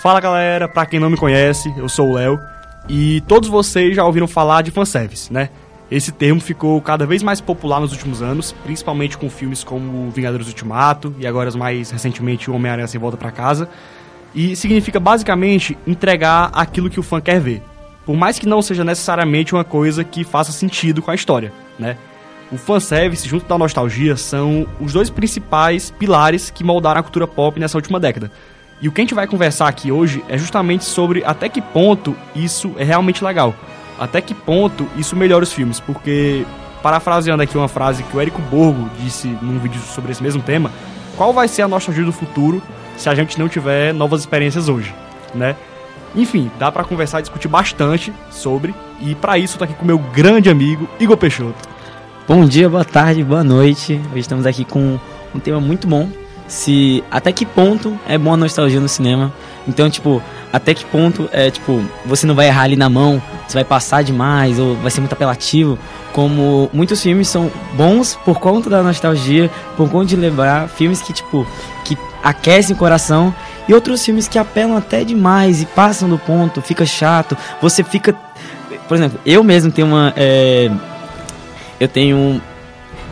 Fala galera, pra quem não me conhece, eu sou o Léo e todos vocês já ouviram falar de fanservice, né? Esse termo ficou cada vez mais popular nos últimos anos, principalmente com filmes como Vingadores Ultimato e agora mais recentemente Homem-Aranha Sem Volta para Casa. E significa basicamente entregar aquilo que o fã quer ver, por mais que não seja necessariamente uma coisa que faça sentido com a história, né? O fanservice junto da nostalgia são os dois principais pilares que moldaram a cultura pop nessa última década. E o que a gente vai conversar aqui hoje é justamente sobre até que ponto isso é realmente legal. Até que ponto isso melhora os filmes, porque parafraseando aqui uma frase que o Érico Borgo disse num vídeo sobre esse mesmo tema, qual vai ser a nostalgia do futuro se a gente não tiver novas experiências hoje, né? Enfim, dá para conversar e discutir bastante sobre, e para isso tô aqui com meu grande amigo Igor Peixoto. Bom dia, boa tarde, boa noite. Hoje estamos aqui com um tema muito bom. Se até que ponto é bom a nostalgia no cinema? Então, tipo, até que ponto é tipo, você não vai errar ali na mão, você vai passar demais ou vai ser muito apelativo, como muitos filmes são bons por conta da nostalgia, por conta de lembrar filmes que tipo, que aquecem o coração e outros filmes que apelam até demais e passam do ponto, fica chato, você fica. Por exemplo, eu mesmo tenho uma. É, eu tenho.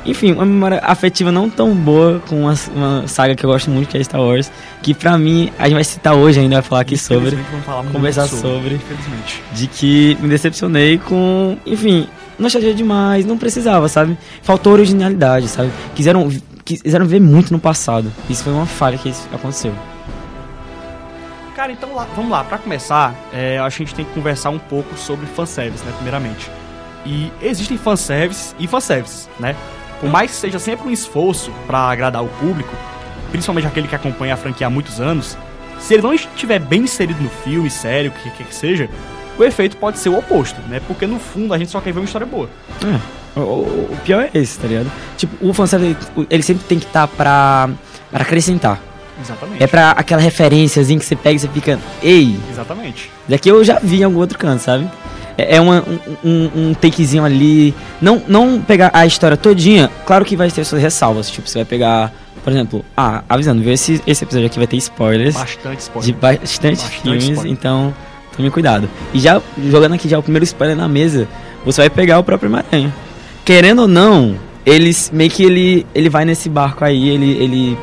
Enfim, uma memória afetiva não tão boa com uma, uma, saga que eu gosto muito, que é Star Wars. Que pra mim, a gente vai citar hoje ainda, vai falar aqui sobre. Falar conversar sobre, sobre. Infelizmente. De que me decepcionei com. Enfim, nostalgia demais, não precisava, sabe? Faltou originalidade, sabe? Quiseram, quiseram ver muito no passado. Isso foi uma falha que aconteceu. Cara, então lá, vamos lá. Para começar, é, a gente tem que conversar um pouco sobre fanservice, né? Primeiramente. E existem fanservices e fanservices, né? Por mais que seja sempre um esforço para agradar o público, principalmente aquele que acompanha a franquia há muitos anos, se ele não estiver bem inserido no filme, sério, o que quer que seja, o efeito pode ser o oposto, né? Porque no fundo a gente só quer ver uma história boa. É. O, o, pior é esse, tá ligado? Tipo, o fanservice, ele sempre tem que estar tá pra, pra acrescentar. Exatamente. É pra aquela referênciazinha que você pega e você fica, ei. Exatamente. Daqui eu já vi em algum outro canto, sabe? É, é uma, um, um, takezinho ali. Não, não pegar a história todinha. Claro que vai ter suas ressalvas. Tipo, você vai pegar, por exemplo, ah, avisando, ver esse, esse episódio aqui vai ter spoilers. Bastante spoilers. De bastante, bastante filmes, spoiler. então tome cuidado. E já jogando aqui já o primeiro spoiler na mesa, você vai pegar o próprio Maranhão. Querendo ou não, eles meio que ele, ele vai nesse barco aí, ele, ele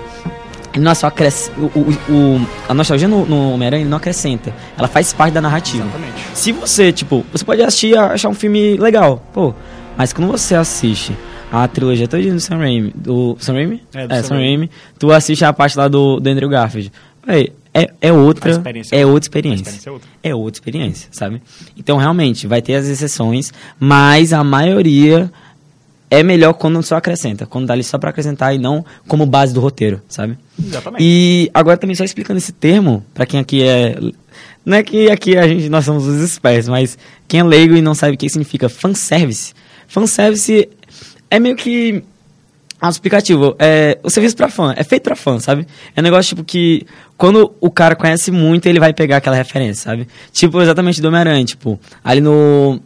não só acresce, o, o, o, a nostalgia no, no Homem-Aranha não acrescenta. Ela faz parte da narrativa. Exatamente. Se você, tipo, você pode assistir e achar um filme legal, pô, mas quando você assiste a trilogia toda do Sam Raimi, do Sam Raimi? É, do é, Sam, Raimi. Tu assiste a parte lá do, do Andrew Garfield. Véi, é, é outra, é outra experiência. É outra. é outra experiência, sabe? Então, realmente, vai ter as exceções, mas a maioria é melhor quando só acrescenta, quando dá ali só para acrescentar e não como base do roteiro, sabe? Exatamente. E agora também só explicando esse termo, para quem aqui é não é que aqui a gente nós somos os experts, mas quem é leigo e não sabe o que significa fanservice. Fanservice é meio que um explicativo. É o serviço para fã, é feito para fã, sabe? É um negócio tipo que quando o cara conhece muito, ele vai pegar aquela referência, sabe? Tipo exatamente do Homem-Aranha, tipo, ali no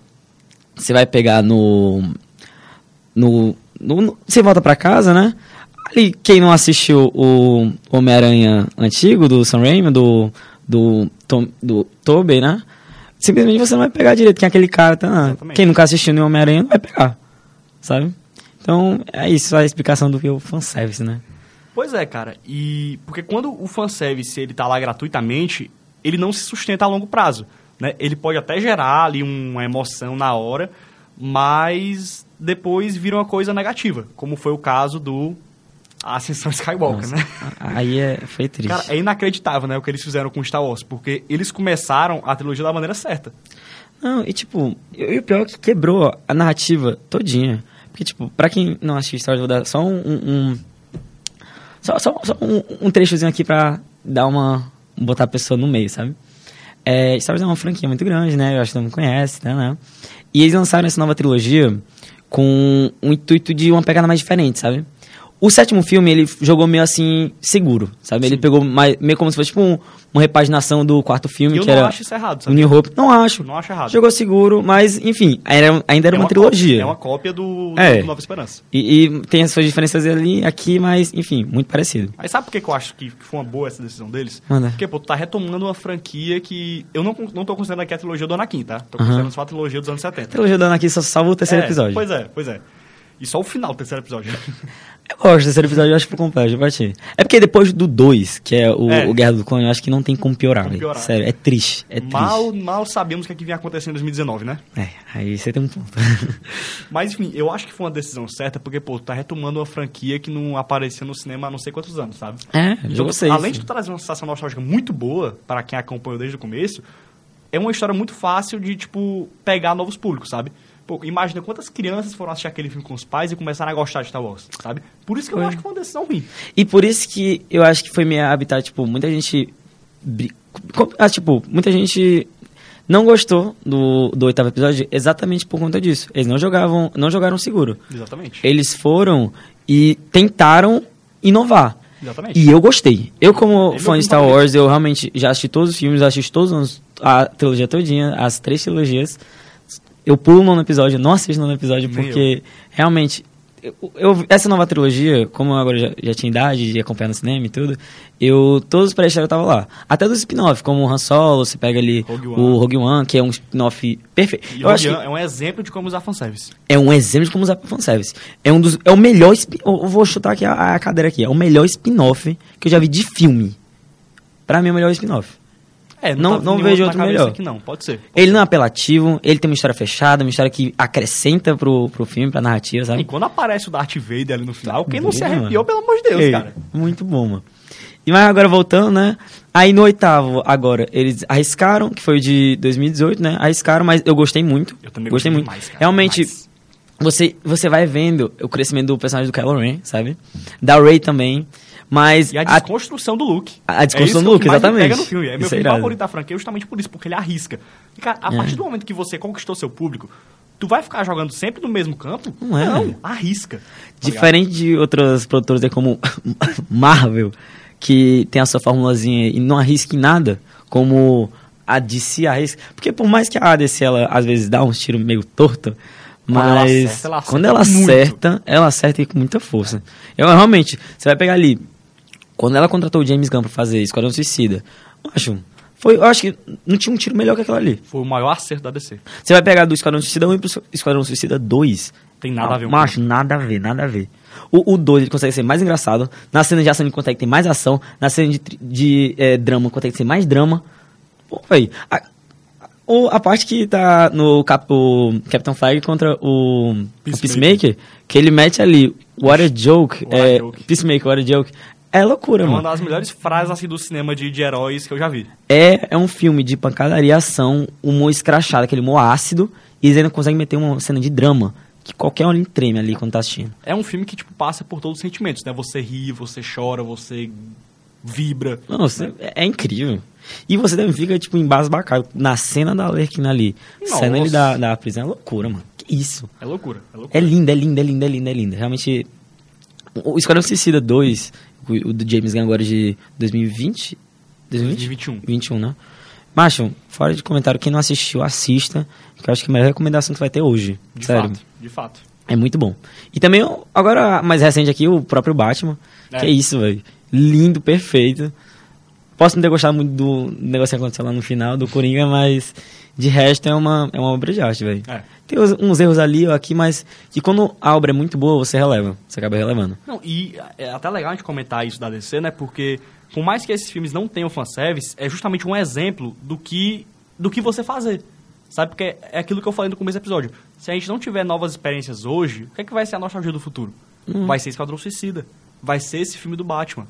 você vai pegar no no, no, você volta para casa, né? Ali, quem não assistiu o Homem-Aranha antigo, do Sam Raimi, do, do, Tom, do Tobey, né? Simplesmente você não vai pegar direito quem é aquele cara. Tá? Quem nunca assistiu no Homem-Aranha não vai pegar, sabe? Então, é isso a explicação do que é o fanservice, né? Pois é, cara. E porque quando o fanservice ele tá lá gratuitamente, ele não se sustenta a longo prazo, né? Ele pode até gerar ali uma emoção na hora, mas depois vira uma coisa negativa, como foi o caso do Ascensão Skywalker, Nossa, né? Aí é, foi triste. Cara, é inacreditável, né, o que eles fizeram com Star Wars, porque eles começaram a trilogia da maneira certa. Não, e tipo, e o pior é que quebrou a narrativa todinha. Porque, tipo, pra quem não assistiu Star Wars, vou dar só um... um só, só, só um, um, trechozinho aqui pra dar uma... botar a pessoa no meio, sabe? É, Star Wars é uma franquia muito grande, né? Eu acho que todo mundo conhece, né? né? E eles lançaram essa nova trilogia com o intuito de uma pegada mais diferente, sabe? O sétimo filme, ele jogou meio assim, seguro, sabe? Ele Sim. pegou mais, meio como se fosse tipo um, uma repaginação do quarto filme, eu que não era acho isso errado, o sabe? New Hope. Não acho. Não acho errado. Jogou seguro, mas enfim, era, ainda era É uma, cópia- trilogia. é uma cópia do, do É. Nova Esperança. E, e tem as suas diferenças ali, aqui, mas enfim, muito parecido. Mas sabe por que, que eu acho que, foi uma boa essa decisão deles? Manda. Porque, pô, tu tá retomando uma franquia que. Eu não, não tô considerando aqui a trilogia do Anakin, tá? Tô considerando só a trilogia dos anos A 70. trilogia da Anakin só salva o terceiro É, episódio. Pois é, pois é. E só o final do terceiro episódio. Eu gosto terceiro episódio, eu acho que foi completo, eu bati. É porque depois do 2, que é o, É. o Guerra do Clone, eu acho que não tem como piorar, Como piorar. Sério, é triste, é triste. mal, mal sabíamos o que, é que vinha acontecer em 2019, né? É, aí você tem um ponto. Mas, enfim, eu acho que foi uma decisão certa, porque, pô, tu tá retomando uma franquia que não aparecia no cinema há não sei quantos anos, sabe? é, Então, seis. além de tu trazer uma sensação nostálgica muito boa para quem acompanhou desde o começo, é uma história muito fácil de, tipo, pegar novos públicos, sabe? Pô, imagina quantas crianças foram assistir aquele filme com os pais e começaram a gostar de Star Wars, sabe? Por isso que eu acho que foi uma decisão ruim. E por isso que eu acho que foi meio habitat, tipo, muita gente. Ah, tipo, muita gente não gostou do, do oitavo episódio exatamente por conta disso. Eles não jogavam, não jogaram seguro. Exatamente. Eles foram e tentaram inovar. Exatamente. E eu gostei. Eu, como É fã de Star. Wars, eu realmente já assisti todos os filmes, assisti todos a trilogia todinha, as três trilogias. Eu pulo o nono episódio, não assisto o nono episódio, porque realmente. Eu, eu- essa nova trilogia, como eu agora já, já tinha idade de acompanhar no cinema e tudo, eu todos os pré-história estavam lá. Até dos spin-off, como o Han Solo, você pega ali Rogue o. Rogue One, que é um spin-off perfeito. E Eu acho que é um exemplo de como usar fanservice. é um exemplo de como usar fanservice. É um dos. É o melhor. Eu vou chutar aqui a, a cadeira aqui. É o melhor spin-off que eu já vi de filme. Pra mim é o melhor spin-off. É, Não- tá não vejo outro melhor. Aqui, não, pode ser. Ele não é apelativo, ele tem uma história fechada, uma história que acrescenta pro, pro filme, pra narrativa, E sabe? quando aparece o Darth Vader ali no final, quem não se arrepiou, mano. pelo amor de Deus, Ei, cara. Muito bom, mano. E mas agora voltando, né? Aí no oitavo, agora, eles arriscaram, que foi o de 2018, né? Arriscaram, mas eu gostei muito. Eu também gostei gostei muito. demais, cara, Realmente, demais. você, você vai vendo o crescimento do personagem do Kylo Ren, sabe? Da Rey também. Mas E a a- desconstrução do Luke. A- a desconstrução é do Luke, me exatamente. Pega no filme. É meu Isso é filme favorito da franquia justamente por isso, porque ele arrisca. E, cara, a É. partir do momento que você conquistou seu público, tu vai ficar jogando sempre no mesmo campo? Não é, Não, arrisca. Diferente de outras produtoras como Marvel, que tem a sua formulazinha e não arrisca em nada, como a DC arrisca. Porque por mais que a DC, ela às vezes dá uns tiros meio torto, Quando ela mas acerta, ela acerta quando ela acerta, ela acerta com muita força. Eu realmente, você vai pegar ali, quando ela contratou o James Gunn pra fazer Esquadrão Suicida, eu acho, foi, eu acho que não tinha um tiro melhor que aquela ali. Foi o maior acerto da DC. Você vai pegar do Esquadrão Suicida 1 pro Esquadrão Suicida 2, Tem nada a ver Macho, nada a ver, nada a ver. O 2 ele consegue ser mais engraçado. Na cena de ação ele consegue ter mais ação. Na cena de, de eh, drama consegue ser mais drama. Pô, véi. A, o- a parte que tá no cap, o Captain Flag contra o o Peacemaker. Peacemaker, que ele mete ali, what a joke, What a é, joke. Peacemaker, what a joke. É loucura, É uma mano. das melhores frases assim, do cinema de, de heróis que eu já vi. É, é um filme de pancadaria, ação, humor escrachado, aquele humor ácido, e eles ainda conseguem meter uma cena de drama, que qualquer um treme ali quando tá assistindo. É um filme que, tipo, passa por todos os sentimentos, né? Você ri, você chora, você vibra. Nossa, é, é incrível. E você também fica, tipo, embasbacado na cena da Lerquina ali. Nossa. Cena ele da, da prisão é loucura, mano. Que isso? É loucura, é loucura. É linda, é linda, é linda, é linda, é linda. Realmente, o o Esquadrão Suicida 2, o, o do James Gunn agora de 2020? 2020? 2021. 21, né? Macho, fora de comentário, quem não assistiu, assista. Que eu acho que é a melhor recomendação que vai ter hoje. De Sério. fato, de fato. É muito bom. E também, agora, mais recente aqui, o próprio Batman. É. Que é isso, velho. Lindo, perfeito. Posso não ter gostado muito do negócio que aconteceu lá no final, do Coringa, mas de resto é uma, é uma obra de arte, velho. É. Tem uns, erros ali ou aqui, mas que quando a obra é muito boa, você releva. Você acaba relevando. Não, e é até legal a gente comentar isso da DC, né? Porque, por mais que esses filmes não tenham fanservice, é justamente um exemplo do que, do que você fazer. Sabe? Porque é aquilo que eu falei no começo do episódio. Se a gente não tiver novas experiências hoje, o que é que vai ser a nostalgia do futuro? Hum. Vai ser Esquadrão Suicida. Vai ser esse filme do Batman.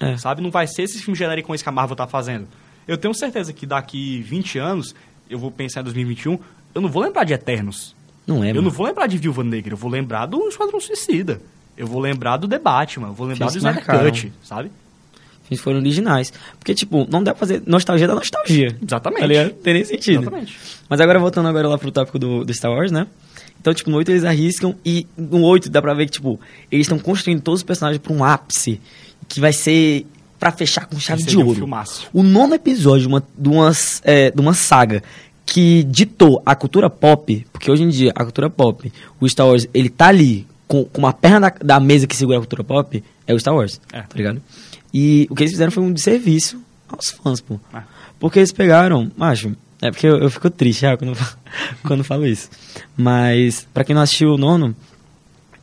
É. Sabe? Não vai ser esse filme genéricos que a Marvel tá fazendo. Eu tenho certeza que daqui 20 anos, eu vou pensar em 2021, eu não vou lembrar de Eternos. Não é, Eu não vou lembrar de Viúva Negra, eu vou lembrar do Esquadrão Suicida. Eu vou lembrar do The Batman, eu vou lembrar Filmes do Snyder. Cut, sabe? filmes foram originais. Porque, tipo, não dá pra fazer nostalgia da nostalgia. Exatamente. Tá ligado? Tem nem sentido. Exatamente. Mas agora, voltando agora lá pro tópico do, do Star Wars, né? Então, tipo, no 8 eles arriscam e no 8 dá pra ver que, tipo, eles estão construindo todos os personagens pra um ápice que vai ser pra fechar com chave de um ouro. filmaço. O nono episódio de uma, de, umas, é, de uma saga que ditou a cultura pop, porque hoje em dia a cultura pop, o Star Wars, ele tá ali com, com uma perna da, da mesa que segura a cultura pop, é o Star Wars, É. tá ligado? E o que eles fizeram foi um desserviço aos fãs, pô. É. Porque eles pegaram, macho, é porque eu, eu fico triste ah, quando, quando falo isso. Mas, pra quem não assistiu o nono,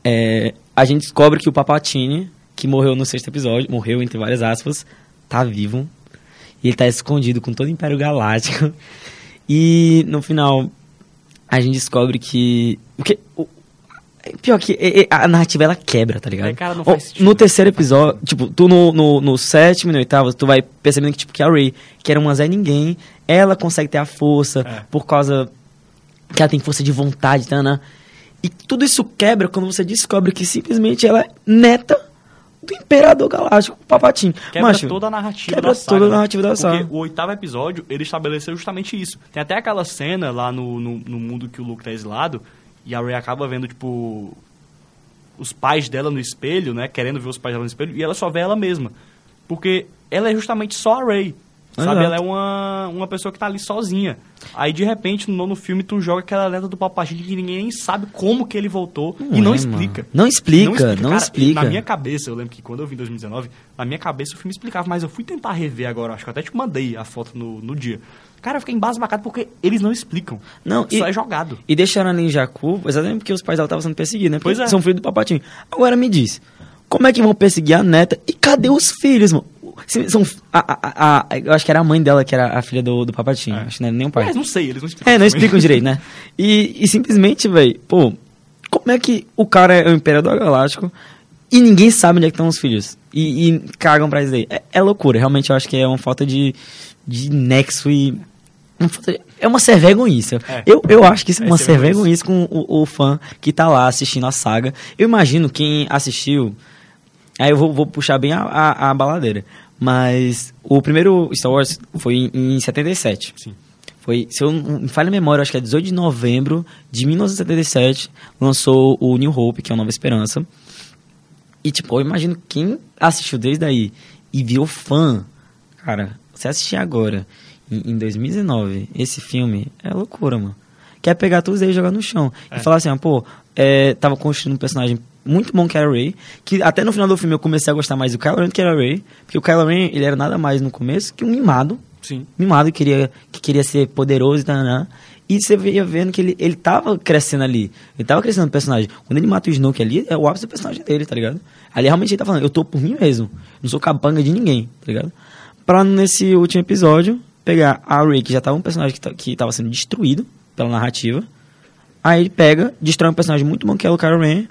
é, a gente descobre que o Papatini, que morreu no sexto episódio, morreu entre várias aspas, tá vivo. E ele tá escondido com todo o Império Galáctico. E no final, a gente descobre que. Porque. O, pior que a narrativa ela quebra, tá ligado? É, cara, não Ó, faz sentido. No terceiro episódio, tipo, tu no, no, no sétimo e no oitavo, tu vai percebendo que, tipo, que a Ray, que era uma Zé Ninguém, ela consegue ter a força É. por causa que ela tem força de vontade, tá, né? E tudo isso quebra quando você descobre que simplesmente ela é neta do Imperador Galáctico, o Papatinho. Quebra Macho, toda a narrativa quebra da saga. toda a narrativa da Porque saga. o oitavo episódio, ele estabeleceu justamente isso. Tem até aquela cena lá no, no, no mundo que o Luke tá exilado, e a Rey acaba vendo, tipo, os pais dela no espelho, né? Querendo ver os pais dela no espelho, e ela só vê ela mesma. Porque ela é justamente só a Rey. Sabe? Exato. Ela é uma, uma pessoa que tá ali sozinha. Aí, de repente, no nono filme, tu joga aquela letra do Papagini que ninguém nem sabe como que ele voltou. e não é, explica. mano. Não explica, não Cara, explica. Na minha cabeça, eu lembro que quando eu vi em 2019, na minha cabeça o filme explicava, mas eu fui tentar rever agora, acho que eu até te mandei a foto no, no dia. Cara, eu fiquei embasbacado porque eles não explicam. Não, Só e- é jogado. E deixaram ela em Jakku exatamente porque os pais dela estavam sendo perseguidos, né? Porque Pois é. são filhos do Papatinho. Agora me diz, como é que vão perseguir a neta e cadê os filhos, mano? São, a, a- a- eu acho que era a mãe dela que era a filha do, do Papatinho. É. Acho que não era nem o pai. Mas não sei, eles não explicam. É, não explicam direito, né? E, e simplesmente, velho, pô, como é que o cara é o Imperador Galáctico e ninguém sabe onde é que estão os filhos? E, e cagam pra isso aí. É, é loucura, realmente eu acho que é uma falta de, de nexo e. É uma servergonhice. É. Eu, eu acho que isso é É uma servergonhice. servergonhice com o, o fã que tá lá assistindo a saga. Eu imagino quem assistiu. Aí eu vou, vou puxar bem a, a, a baladeira. Mas o primeiro Star Wars foi em, em 77. Sim. Foi, se eu não me falha a memória, acho que é 18 de novembro de 1977, lançou o New Hope, que é o Nova Esperança. E, tipo, eu imagino quem assistiu desde aí e viu fã, cara, você assistir agora, em, em 2019, esse filme, é loucura, mano. Quer pegar isso aí e jogar no chão. É. E falar assim, ah, pô, é, tava construindo um personagem muito bom que era o Ray, que até no final do filme eu comecei a gostar mais do Kylo Ren do que era o Ray, porque o Kylo Ren, ele era nada mais no começo que um mimado, Sim. mimado, que queria, que queria ser poderoso e tal. E você ia vendo que ele, ele tava crescendo ali. Ele tava crescendo no personagem. Quando ele mata o Snoke ali, é o ápice do personagem dele, tá ligado? Ali realmente ele tá falando, eu tô por mim mesmo. Não sou capanga de ninguém, tá ligado? Pra nesse último episódio, pegar a Rey, que já tava um personagem que, tá- que tava sendo destruído pela narrativa. Aí ele pega, destrói um personagem muito bom que é o Kylo Ren,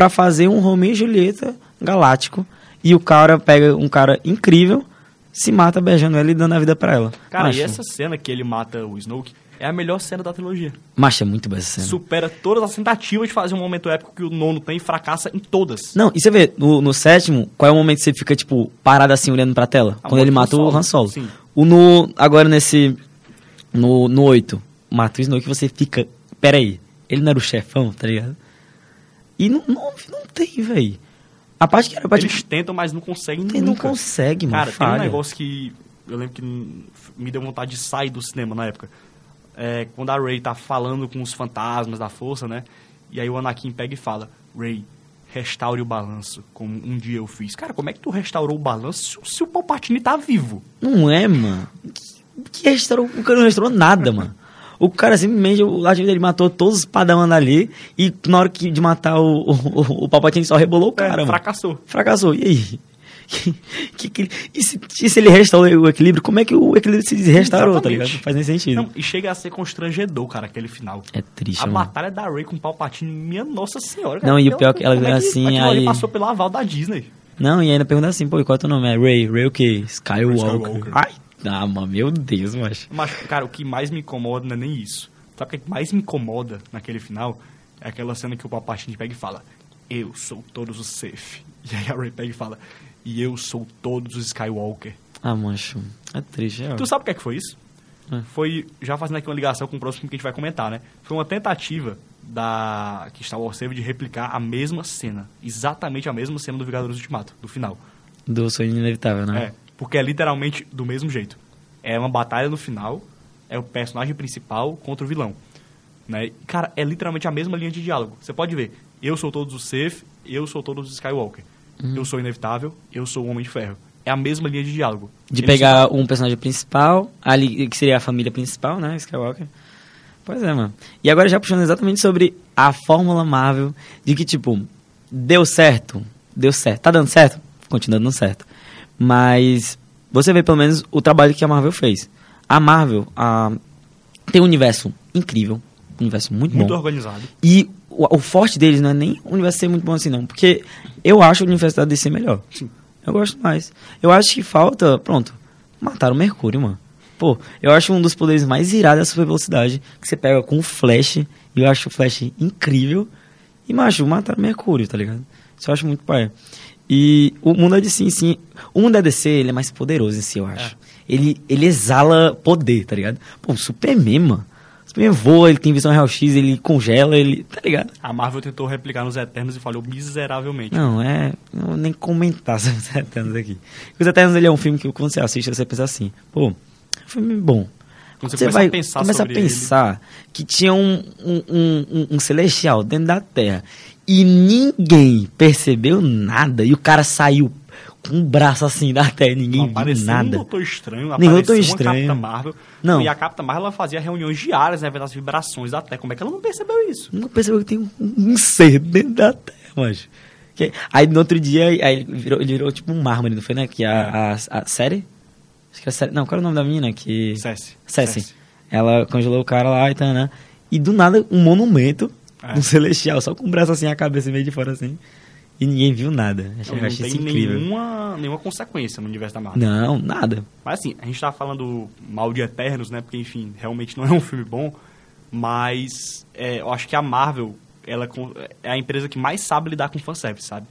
pra fazer um Romeo e Julieta galáctico. E o cara pega um cara incrível, se mata beijando ela e dando a vida pra ela. Cara, Macho, e essa cena que ele mata o Snoke é a melhor cena da trilogia. Macho, é muito boa essa cena. Supera todas as tentativas de fazer um momento épico que o nono tem e fracassa em todas. Não, e você vê, no, no sétimo, qual é o momento que você fica, tipo, parado assim, olhando pra tela? A Quando ele mata o. Han Solo. Sim. O no, agora nesse, no, no 8, mata o Snoke, você fica, peraí, ele não era o chefão, tá ligado? E não, não, não tem, velho. A parte que era pra, Eles tipo, tentam, mas não conseguem não nunca. consegue, mano, Cara, tem falha. um negócio que eu lembro que me deu vontade de sair do cinema na época. É, quando a Rey tá falando com os fantasmas da força, né? E aí o Anakin pega e fala: Rey, restaure o balanço, como um dia eu fiz. Cara, como é que tu restaurou o balanço se, o- se o Palpatine tá vivo? Não é, mano. Que, que restaurou, o cara não restaurou nada, mano. O cara simplesmente, o lado dele matou todos os padawan ali e na hora que, de matar o, o, o, o Palpatine só rebolou o cara, É, mano. fracassou. Fracassou. E aí? Que, que, e, se, e se ele restaurou o equilíbrio, como é que o equilíbrio se restaurou, tá ligado? Não faz nem sentido. Não, e chega a ser constrangedor, cara, aquele final. É triste, A mano. batalha da Rey com o Palpatine, minha nossa senhora. Não, e o pior é que ela como vira assim, aí- passou pelo aval da Disney. Não, e ainda pergunta assim, pô, e qual é o teu nome? É Ray. Ray o quê? Skywalker. Skywalker. Ai, ah, mano, meu Deus, macho. Mas, cara, o que mais me incomoda não é nem isso. Sabe o que mais me incomoda naquele final? É aquela cena que o Palpatine pega e fala: Eu sou todos os Sith. E aí a Rey pega e fala: e eu sou todos os Skywalker. Ah, mancho. É triste, é. Tu sabe o que é que foi isso? É. Foi, já fazendo aqui uma ligação com o próximo que a gente vai comentar, né? Foi uma tentativa da que Star Wars teve de replicar a mesma cena. Exatamente a mesma cena do Vingadores Ultimato, do final. Do sonho inevitável, né? É, porque é literalmente do mesmo jeito. É uma batalha no final, é o personagem principal contra o vilão. Né? Cara, é literalmente a mesma linha de diálogo. Você pode ver, eu sou todos os Sith, eu sou todos os Skywalker. Uhum. Eu sou inevitável, eu sou o Homem de Ferro. É a mesma linha de diálogo. De pegar um personagem principal, ali, que seria a família principal, né? Skywalker. Pois é, mano. E agora já puxando exatamente sobre a fórmula Marvel, de que, tipo, deu certo, deu certo. Tá dando certo? Continua dando certo. Mas você vê pelo menos o trabalho que a Marvel fez. A Marvel a, tem um universo incrível, um universo muito, muito bom. organizado. E o, o forte deles não é nem o universo ser muito bom assim, não. Porque eu acho o universo da DC melhor. Sim. Eu gosto mais. Eu acho que falta. Pronto. Mataram o Mercúrio, mano. Pô, eu acho um dos poderes mais irados a super velocidade. Que você pega com o Flash. E eu acho o Flash incrível. E, macho, mataram o Mercúrio, tá ligado? Isso eu acho muito pai. E o mundo é de sim, sim. O mundo da DC, ele é mais poderoso em si, eu acho. Ele, ele exala poder, tá ligado? Pô, o Superman, mano. O Superman voa, ele tem visão real X, ele congela, ele. Tá ligado? A Marvel tentou replicar nos Eternos e falhou miseravelmente. Não, é. Não vou nem comentar sobre os Eternos aqui. Os Eternos ele é um filme que quando você assiste, você pensa assim, pô, é um filme bom. Quando você Você começa vai a pensar começa a pensar que tinha um, um, um, um- um celestial dentro da Terra e ninguém percebeu nada e o cara saiu com um braço assim da Terra e ninguém Não viu nada. um Doutor Estranho, apareceu Doutor Estranho. Capitã Marvel. Não. E a Capitã Marvel ela fazia reuniões diárias, né, vendo as vibrações da Terra. Como é que ela não percebeu isso? Nunca percebeu que tem um, um ser dentro da Terra, mas. Aí no outro dia, aí ele virou, ele virou tipo um mármore, não foi, né? Que a, a, a série? Acho que a série. Não, qual era o nome da menina? Que. Cesse. Ceci. Ela congelou o cara lá e tal, né? E do nada, um monumento, É. um celestial, só com o braço assim, a cabeça meio de fora assim. E ninguém viu nada. Achei, Não, não achei tem incrível. nenhuma, nenhuma consequência no universo da Marvel. Não, nada. Mas assim, a gente tá falando mal de Eternos, né? Porque, enfim, realmente não é um filme bom. Mas é, eu acho que a Marvel, ela é a empresa que mais sabe lidar com fanservice, sabe?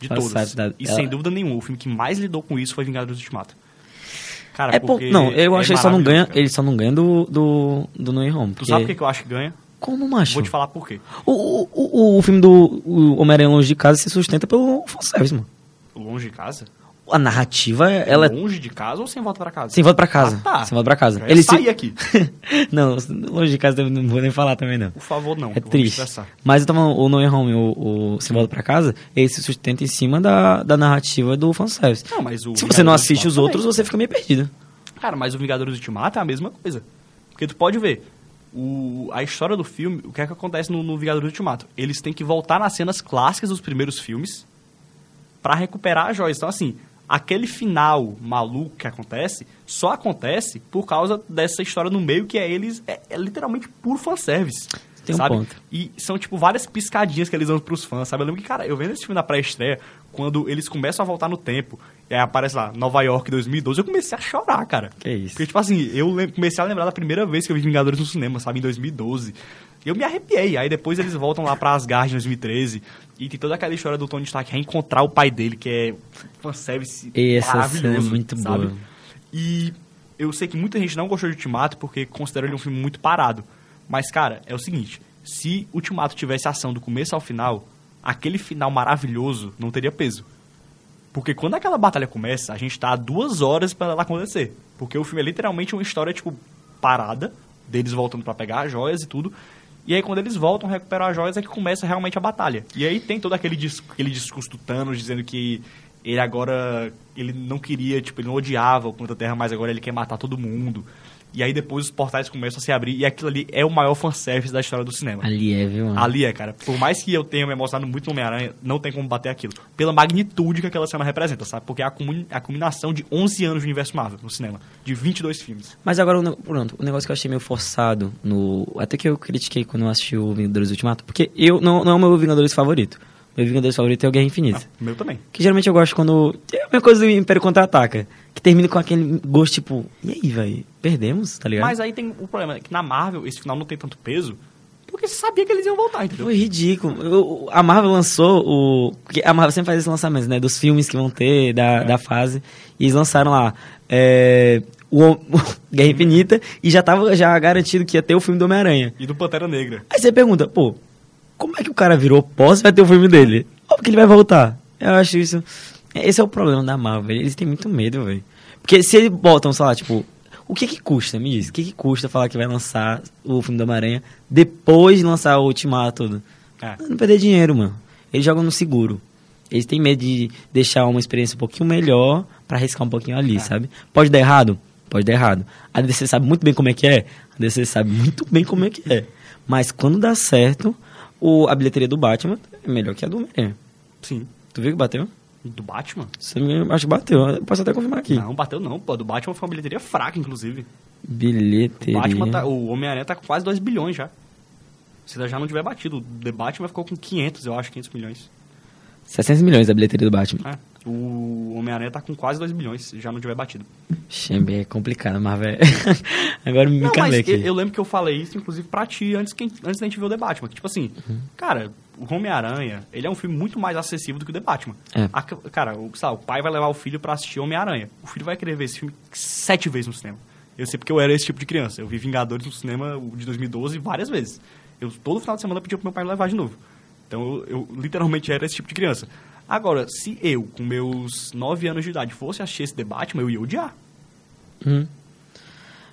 De Fanservice todas. da- E ela- sem dúvida nenhuma, o filme que mais lidou com isso foi Vingadores Ultimato. Cara, É por, porque não, eu é acho que ele só não ganha, cara. ele só não ganha do, do, do No Way Home. Tu porque- sabe que que eu acho que ganha? Como, macho? Vou te falar por quê. O, o, o, o filme do Homem-Aranha Longe de Casa se sustenta pelo fanservice, mano. Longe de casa? A narrativa, ela é Longe de casa ou sem volta pra casa? sem volta pra casa. Ah, tá. Sem volta pra casa. Já Ele Ele se... sair aqui. não, longe de casa não vou nem falar também, não. Por favor, não. É triste. Mas tava o No Way Home, o, o Sem Volta Pra Casa, ele se sustenta em cima da, da narrativa do fanservice. Não, mas o Se você não assiste os outros, também. você fica meio perdido. Cara, mas o Vingadores Ultimato é a mesma coisa. Porque tu pode ver, o, a história do filme, o que é que acontece no, no Vingadores Ultimato? Eles têm que voltar nas cenas clássicas dos primeiros filmes pra recuperar as joias. Então, assim, aquele final maluco que acontece, só acontece por causa dessa história no meio que é eles, é, é literalmente puro fanservice. Tem um sabe? ponto. E são, tipo, várias piscadinhas que eles dão pros fãs, sabe? Eu lembro que, cara, eu vendo esse filme na pré-estreia, quando eles começam a voltar no tempo, e aí aparece lá, Nova York 2012, eu comecei a chorar, cara. Que isso. Porque, tipo assim, eu comecei a lembrar da primeira vez que eu vi Vingadores no cinema, sabe? Em 2012. E eu me arrepiei. Aí depois eles voltam lá pra Asgard em 2013. E tem toda aquela história do Tony Stark reencontrar o pai dele, que é fanservice Essa maravilhoso. cena é muito sabe? boa. E eu sei que muita gente não gostou de Ultimato porque considera ele um filme muito parado. Mas, cara, é o seguinte: se Ultimato tivesse ação do começo ao final, aquele final maravilhoso não teria peso. Porque quando aquela batalha começa, a gente tá duas horas pra ela acontecer. Porque o filme é literalmente uma história, tipo, parada, deles voltando pra pegar as joias e tudo. E aí, quando eles voltam a recuperar as joias, é que começa realmente a batalha. E aí tem todo aquele, dis aquele discurso do Thanos dizendo que ele agora. Ele não queria, tipo, ele não odiava o planeta Terra, mas agora ele quer matar todo mundo. E aí depois os portais começam a se abrir. E aquilo ali é o maior fanservice da história do cinema. Ali é, viu, mano? Ali é, cara. Por mais que eu tenha me emocionado muito no Homem-Aranha, não tem como bater aquilo. Pela magnitude que aquela cena representa, sabe? Porque é a, a combinação de 11 anos de universo Marvel no cinema. De 22 filmes. Mas agora, pronto, o negócio que eu achei meio forçado, no até que eu critiquei quando eu assisti o Vingadores Ultimato, porque eu não, não é o meu Vingadores favorito. Meu Vingadores favorito é o Guerra Infinita. Ah, meu também. Que geralmente eu gosto quando. É a mesma coisa do Império Contra-Ataca. Que termina com aquele gosto tipo. E aí, velho? Perdemos, tá ligado? Mas aí tem o problema, é que na Marvel esse final não tem tanto peso, Porque você sabia que eles iam voltar, entendeu? Foi ridículo. Eu- a Marvel lançou o. Porque a Marvel sempre faz esses lançamentos, né? Dos filmes que vão ter, da, da fase. E eles lançaram lá. é, o, Guerra Infinita e já tava já garantido que ia ter o filme do Homem-Aranha. E do Pantera Negra. Aí você pergunta, pô, como é que o cara virou pós e vai ter o filme dele? Ou porque ele vai voltar? Eu acho isso. Esse é o problema da Marvel. Eles têm muito medo, velho. Porque se eles botam, sei lá, tipo, o que que custa, me diz? O que que custa falar que vai lançar o filme do Homem-Aranha depois de lançar o Ultimato tudo? É. Não perder dinheiro, mano. Eles jogam no seguro. Eles têm medo de deixar uma experiência um pouquinho melhor pra arriscar um pouquinho ali, sabe? Pode dar errado? Pode dar errado. A DC sabe muito bem como é que é. A DC sabe muito bem como é que é. Mas quando dá certo, o, a bilheteria do Batman é melhor que a do Homem-Aranha. Sim. Tu viu que bateu? Do Batman? Engano, acho que bateu. Eu posso até confirmar aqui. Não, bateu não, pô. Do Batman foi uma bilheteria fraca, inclusive. O Bilheteria. Batman tá, o Homem-Aranha tá com quase 2 bilhões já. Se já não tiver batido. O The Batman ficou com 500, eu acho, 500 milhões. 700 milhões a bilheteria do Batman. É. O Homem-Aranha tá com quase 2 bilhões, se já não tiver batido. Xembe, é complicado, mas, velho. Agora me Não, mas aqui. eu, eu lembro que eu falei isso, inclusive, pra ti, antes, que, antes da gente ver o The Batman. Que, tipo assim, Uhum. cara, o Homem-Aranha, ele é um filme muito mais acessível do que o The Batman. É. A- cara, o, sabe, o pai vai levar o filho pra assistir Homem-Aranha. O filho vai querer ver esse filme sete vezes no cinema. Eu sei porque eu era esse tipo de criança. Eu vi Vingadores no cinema de 2012 várias vezes. Eu todo final de semana pedia pro meu pai me levar de novo. Então eu, eu literalmente era esse tipo de criança. Agora, se eu, com meus 9 anos de idade, fosse assistir esse Batman, eu ia odiar. Hum.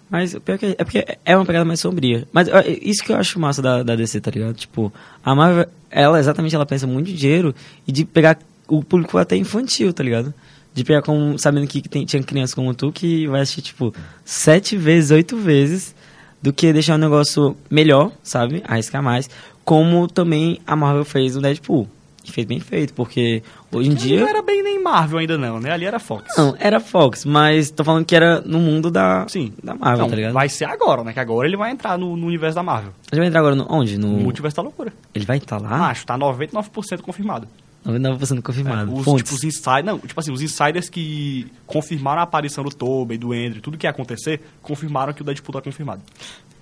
Mas pior que é, é porque é uma pegada mais sombria. Mas ó, isso que eu acho massa da, da DC, tá ligado? Tipo, a Marvel, ela exatamente, ela pensa muito em dinheiro e de pegar o público até infantil, tá ligado? De pegar como, sabendo que tem, tinha criança como tu que vai assistir, tipo, sete vezes, oito vezes, do que deixar um negócio melhor, sabe? Arriscar mais. Como também a Marvel fez no Deadpool. Fez bem feito, porque hoje em dia... Não era bem nem Marvel ainda não, né? Ali era Fox. Não, era Fox, mas tô falando que era no mundo da, Sim. da Marvel, Não, tá ligado? vai ser agora, né? Que agora ele vai entrar no, no universo da Marvel. Ele vai entrar agora no, onde? No... No Multiverso da Loucura. Ele vai estar lá? Acho, tá 99% confirmado. 99% confirmado. É, os, Fontes. tipo, os insiders, não, tipo assim, os insiders que confirmaram a aparição do Tobey, do Andrew, tudo que ia acontecer, confirmaram que o Deadpool tá confirmado.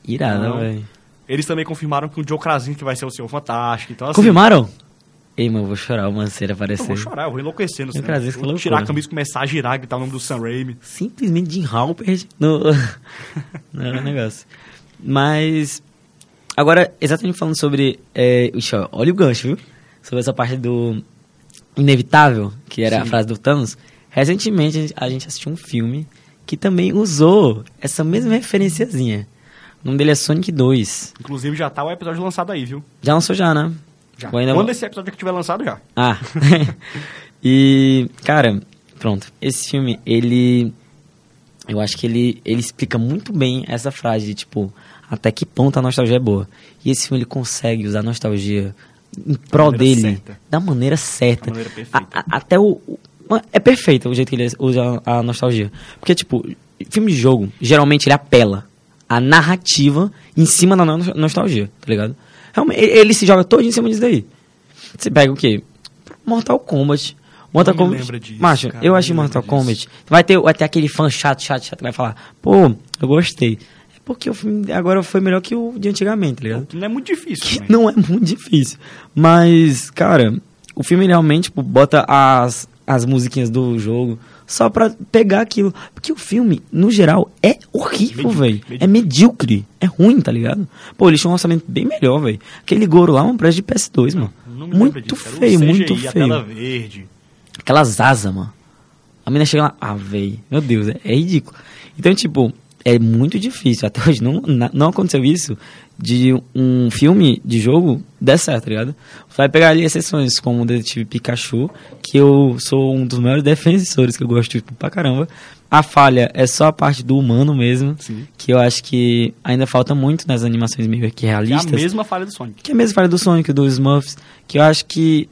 Irado, Não. velho. Eles também confirmaram que o Joe Krasinski vai ser o Senhor Fantástico, então assim... Confirmaram? Ei, mano, eu vou chorar o Manceira Eu aparecer. vou chorar, eu vou enlouquecer no cinema. Eu vou loucura. tirar a camisa e começar a girar gritar o nome do Sam Raimi. Simplesmente Jim Halpert no... no era negócio. Mas... Agora, exatamente falando sobre... É, ixi, olha o gancho, viu? Sobre essa parte do inevitável, que era a Sim. frase do Thanos. Recentemente, a gente- a gente assistiu um filme que também usou essa mesma referenciazinha. O nome dele é Sonic 2. Inclusive já tá o episódio lançado aí, viu? Já lançou já, né? Já. Ainda- Quando esse episódio aqui tiver lançado, já. Ah. e, cara, pronto. Esse filme, ele. Eu acho que ele, ele explica muito bem essa frase de, tipo, até que ponto a nostalgia é boa. E esse filme, ele consegue usar a nostalgia em prol dele certa. da maneira certa. Da maneira perfeita. A- a- até o. o- É perfeito o jeito que ele usa a nostalgia. Porque, tipo, filme de jogo, geralmente ele apela a narrativa em cima da no- nostalgia, tá ligado? Realmente, ele, se joga todo em cima disso daí. Você pega o quê? Mortal Kombat. Mortal Não Kombat. disso, Macho, cara, eu me Mortal disso. Kombat. Vai ter, vai ter aquele fã chato, chato, chato que vai falar, pô, eu gostei. É porque o filme agora foi melhor que o de antigamente, tá ligado? Não é muito difícil Que também. não é muito difícil. Mas, cara, o filme realmente tipo, bota as, as musiquinhas do jogo só pra pegar aquilo. Porque o filme, no geral, é horrível, velho. É medíocre. É ruim, tá ligado? Pô, eles tinham um orçamento bem melhor, velho. Aquele Goro lá é um preço de PS2, mano. Não muito disso. Feio, CGI, muito tela feio. verde. Aquelas asas, mano. A menina chega lá, ah, velho, meu Deus, é, é ridículo. Então, tipo, é muito difícil. Até hoje não, não aconteceu isso de um filme de jogo der certo, tá ligado? Vai pegar ali exceções como o Detetive Pikachu, que eu sou um dos maiores defensores, que eu gosto tipo, pra caramba. A falha é só a parte do humano mesmo, Sim. que eu acho que ainda falta muito nas animações meio que Que é a realistas. mesma falha do Sonic. Que é a mesma falha do Sonic, do Smurfs, que eu acho que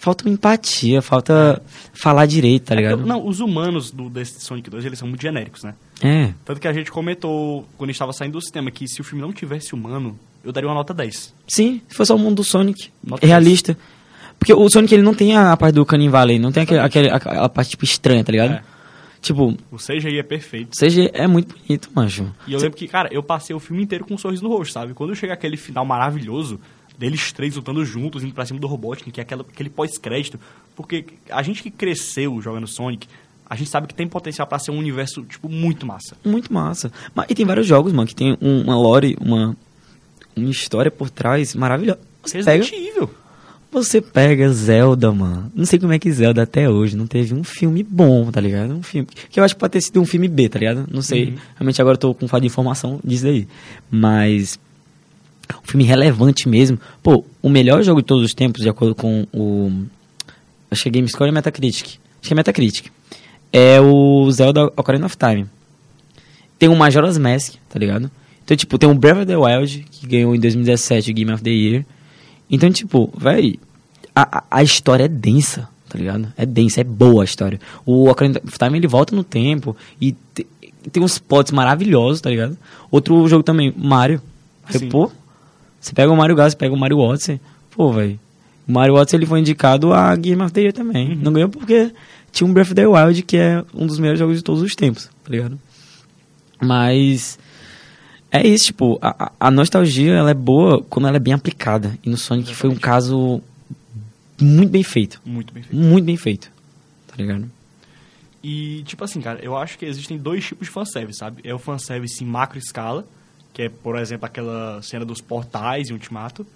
falta uma empatia, falta falar direito, tá É ligado? porque, não, os humanos do, desse Sonic 2, eles são muito genéricos, né? É, Tanto que a gente comentou, quando a gente tava saindo do cinema, que se o filme não tivesse humano, eu daria uma nota 10. sim, se fosse o mundo do Sonic, Nota realista. Porque o Sonic, ele não tem a parte do Canyon Valley, não tem aquele, aquele- aquela parte, tipo, estranha, tá ligado? É. Tipo, O CGI é perfeito. seja é muito bonito, mancho. E eu lembro que, cara, eu passei o filme inteiro com um sorriso no rosto, sabe? Quando chega aquele final maravilhoso, deles três lutando juntos, indo pra cima do Robotnik, que é aquela, aquele pós-crédito. Porque a gente que cresceu jogando Sonic, a gente sabe que tem potencial pra ser um universo, tipo, muito massa. Muito massa. Mas, e tem vários jogos, mano, que tem um- uma lore, uma, uma história por trás maravilhosa. Você pega, Evil. você pega Zelda, mano. Não sei como é que Zelda até hoje não teve um filme bom, tá ligado? Um filme. Que eu acho que pode ter sido um filme B, tá ligado? Não sei. Uhum. Realmente agora eu tô com falta de informação disso daí. Mas. Um filme relevante mesmo. Pô, o melhor jogo de todos os tempos, de acordo com o. Acho que é GameScore e Metacritic. Acho que é Metacritic. É o Zelda Ocarina of Time. Tem o Majora's Mask, tá ligado? Então, tipo, tem o Breath of the Wild, que ganhou em 2017 o Game of the Year. Então, tipo, véi, a, a- história é densa, tá ligado? É densa, é boa a história. O Ocarina of Time, ele volta no tempo e te- tem uns plots maravilhosos, tá ligado? Outro jogo também, Mario. Aí, Sim. Pô, você pega o Mario Galaxy, pega o Mario Odyssey, pô, velho. O Mario Odyssey, ele foi indicado a Game of the Year também. Não ganhou porque tinha um Breath of the Wild, que é um dos melhores jogos de todos os tempos, tá ligado? Mas... É isso, tipo, a, a- nostalgia ela é boa quando ela é bem aplicada. E no Sonic foi um caso muito bem feito. Muito bem feito. Muito bem feito. Tá ligado? E, tipo assim, cara, eu acho que existem dois tipos de fanservice, sabe? É o fanservice em macro escala, que é, por exemplo, aquela cena dos portais em Ultimato.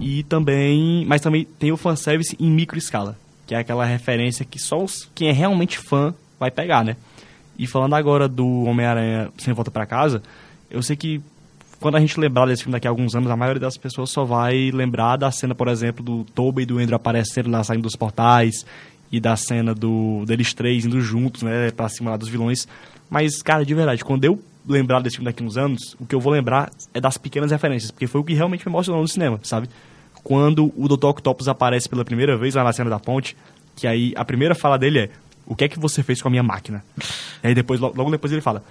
E também... Mas também tem o fanservice em micro escala, que é aquela referência que só os, quem é realmente fã vai pegar, né? E falando agora do Homem-Aranha Sem Volta Pra Casa, eu sei que quando a gente lembrar desse filme daqui a alguns anos, a maioria das pessoas só vai lembrar da cena, por exemplo, do Tobey e do Andrew aparecendo lá saindo dos portais e da cena do deles três indo juntos, né, pra cima lá dos vilões. Mas, cara, de verdade, quando eu lembrar desse filme daqui a uns anos, o que eu vou lembrar é das pequenas referências, porque foi o que realmente me emocionou no cinema, sabe? Quando o Dr. Octopus aparece pela primeira vez lá na cena da ponte, que aí a primeira fala dele é: O que é que você fez com a minha máquina? E aí depois, lo- logo depois ele fala: